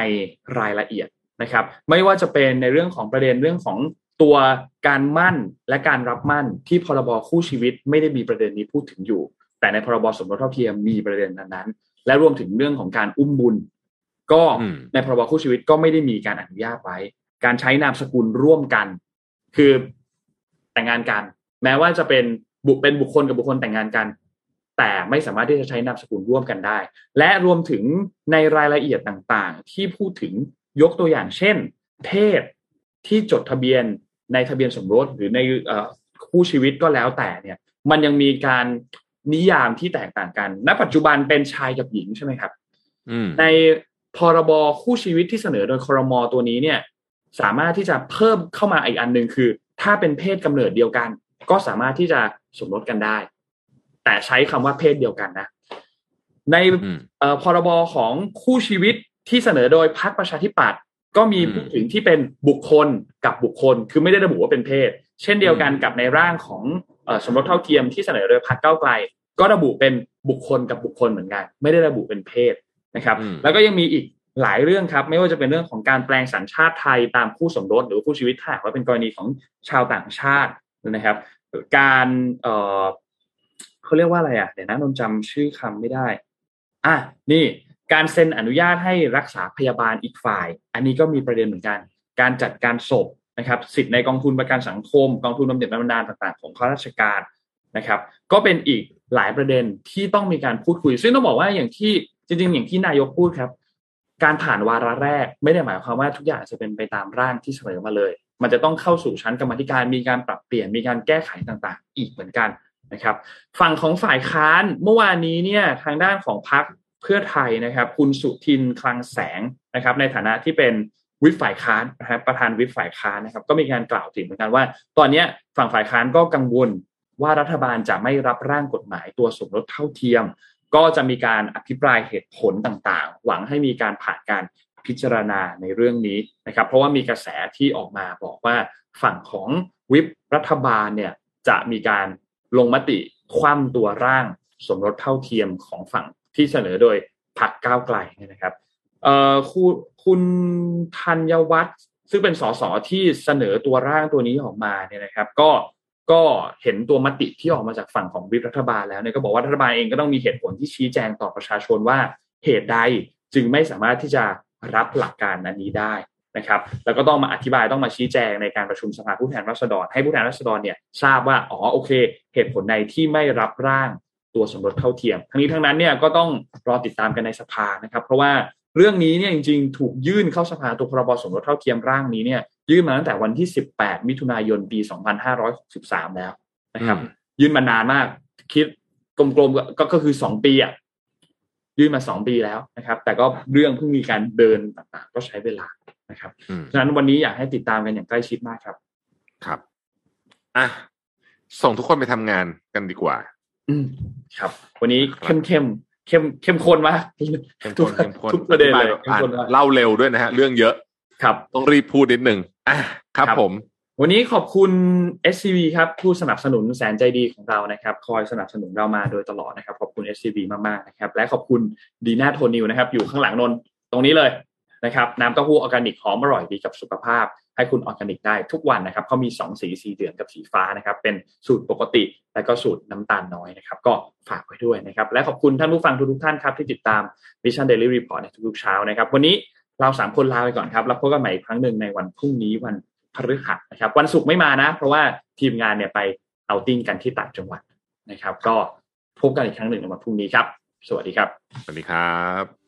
รายละเอียดนะครับ ไม่ว่าจะเป็นในเรื่องของประเด็นเรื่องของตัวการมั่นและการรับมั่นที่พรบคู่ชีวิตไม่ได้มีประเด็นนี้พูดถึงอยู่ แต่ในพรบสมรสเท่าเทียมมีประเด็นนั้น และรวมถึงเรื่องของการอุ้มบุญ ก็ในพรบคู่ชีวิตก็ไม่ได้มีการอนุญาตไว้ การใช้นามสกุลร่วมกัน คือแต่งงานกัน แม้ว่าจะเป็นบุเป็นบุคคลกับบุคคลแต่งงานกัน แต่ไม่สามารถที่จะใช้นามสกุลร่วมกันได้ และรวมถึงในรายละเอียดต่างๆ ที่พูดถึงยกตัวอย่างเช่น เพศที่จดทะเบียนในทะเบียนสมรสหรือในคู่ชีวิตก็แล้วแต่เนี่ย มันยังมีการ นิยามที่แตกต่างกัน ณ ปัจจุบันเป็นชายกับหญิงใช่ไหมครับในพรบคู่ชีวิตที่เสนอโดยครมตัวนี้เนี่ย สามารถที่จะเพิ่มเข้ามาอีกอันหนึ่งคือ ถ้าเป็นเพศกำเนิดเดียวกัน ก็สามารถที่จะสมรสกันได้ แต่ใช้คำว่าเพศเดียวกันนะ ในพรบของคู่ชีวิตที่เสนอโดยพรรคประชาธิปัตย์ก็มีพูดถึงที่เป็นบุคคลกับบุคคล คือไม่ได้ระบุว่าเป็นเพศ เช่นเดียวกันกับในร่างของสมรสเท่าเทียมที่เสนอโดยพรรคเก้าไกล ก็ระบุเป็นบุคคลกับบุคคลเหมือนกัน ไม่ได้ระบุเป็นเพศนะครับ แล้วก็ยังมีอีกหลายเรื่องครับ ไม่ว่าจะเป็นเรื่องของการแปลงสัญชาติไทยตามคู่สมรสหรือคู่ชีวิตถ้าว่าเป็นกรณีของชาวต่างชาตินะครับ การเออเขาเรียกว่าอะไรอะเดี๋ยวนะนนจำชื่อคำไม่ได้อะนี่การเซ็นอนุญาตให้รักษาพยาบาลอีกฝ่าย อันนี้ก็มีประเด็นเหมือนกัน การจัดการศพนะครับ สิทธิ์ในกองทุนประกันสังคม กองทุนบำเหน็จบำนาญต่าง ๆ ของข้าราชการนะครับ ก็เป็นอีก หลายประเด็นที่ต้องมีการพูดคุย ซึ่งต้องบอกว่าอย่างที่จริง ๆ อย่างที่นายกพูดครับ การผ่านวาระแรกไม่ได้หมายความว่าทุกอย่างจะเป็นไปตามร่างที่เสนอมาเลย มันจะต้องเข้าสู่ชั้นกรรมธิการมีการปรับเปลี่ยนมีการแก้ไขต่างๆ อีกเหมือนกันนะครับ ฝั่งของฝ่ายค้านเมื่อวานนี้เนี่ยทางด้านของพรรคเพื่อไทยนะครับ คุณสุทินคลังแสงนะครับ ในฐานะที่เป็นวิปฝ่ายค้านนะครับประธานวิปฝ่ายค้านนะครับ ก็มีการกล่าวถึงเหมือนกันว่า ตอนนี้ฝั่งฝ่ายค้านก็กังวล ว่ารัฐบาลจะไม่รับร่างกฎหมายตัวสมรสเท่าเทียม ก็จะมีการอภิปรายเหตุผลต่างๆ หวังให้มีการผ่านการพิจารณาในเรื่องนี้นะครับ เพราะว่ามีกระแสที่ออกมาบอกว่าฝั่งของวิปรัฐบาลเนี่ยจะมีการลงมติคว่ำตัวร่างสมรสเท่าเทียมของฝั่งที่เสนอโดยพรรคก้าวไกลนะครับเอ่อคุณคุณธัญวัฒน์ซึ่งเป็นสสที่เสนอตัวร่างตัวนี้ออกมาเนี่ยนะครับ ก็ ก็เห็นตัวมติที่ออกมาจากฝั่งของวิปรัฐบาลแล้วเนี่ยก็บอกว่ารัฐบาลเองก็ต้องมีเหตุผลที่ชี้แจงต่อประชาชนว่าเหตุใดจึงไม่สามารถที่จะรับหลักการนั้นนี้ได้นะครับ แล้วก็ต้องมาอธิบายต้องมาชี้แจงในการประชุมสภาผู้แทนราษฎร ให้ผู้แทนราษฎรเนี่ยทราบว่าอ๋อโอเค เหตุผลใดที่ไม่รับร่างตัวสมรสเท่าเทียม ทั้งนี้ทั้งนั้นเนี่ยก็ต้องรอติดตามกันในสภานะครับ เพราะว่า เรื่องนี้เนี่ยจริงๆ ถูกยื่นเข้าสภาตัวพรบสมรสเท่าเทียมร่างนี้เนี่ยยื่นมาตั้งแต่วันที่ 18 มิถุนายนปี 2563 แล้วนะครับ ยื่นมานานมาก คิดกลมๆก็ก็คือ 2 ปีอะยื่นมา 2 ปีแล้วนะครับ แต่ก็เรื่องเพิ่งมีการเดินต่างๆ ก็ใช้เวลานะครับฉะนั้นวันนี้อยากให้ติดตามกันอย่างใกล้ชิดมากครับครับอะส่งทุกคนไปทำงานกันดีกว่า อืมครับ วันนี้เข้ม เข้มเข้มเข้มข้นมากทุกทุกประเด็นเลยเล่าเร็วด้วยนะฮะ เรื่องเยอะครับ ต้องรีบพูดนิดนึงอะครับผม วันนี้ขอบคุณ SCB ครับ ผู้สนับสนุนแสนใจดีของเรานะครับ คอยสนับสนุนเรามาโดยตลอดนะครับ ขอบคุณ SCB มากๆนะครับ และขอบคุณดีน่าโทนิวนะครับ อยู่ข้างหลังนนตรงนี้เลย นะครับน้ำเต้าหู้ออร์แกนิกหอมอร่อยดีกับสุขภาพ ให้คุณออร์แกนิกได้ทุกวันนะครับเขามี 2 สีสีเหลืองกับสีฟ้านะครับเป็นสูตรปกติ และก็สูตรน้ำตาลน้อยนะครับก็ฝากไว้ด้วยนะครับและขอบคุณท่านผู้ฟังทุกท่านครับที่ติดตาม Vision Daily Report ในทุกๆเช้านะครับวันนี้เราสามคนลาไปก่อนครับแล้วพบกันใหม่อีกครั้งหนึ่งในวันพรุ่งนี้วันพฤหัสนะครับวันศุกร์ไม่มานะ เพราะว่าทีมงานเนี่ยไปเอาติ้งกันที่ต่างจังหวัดนะครับ ก็พบกันอีกครั้งหนึ่งในวันพรุ่งนี้ครับ สวัสดีครับ สวัสดีครับ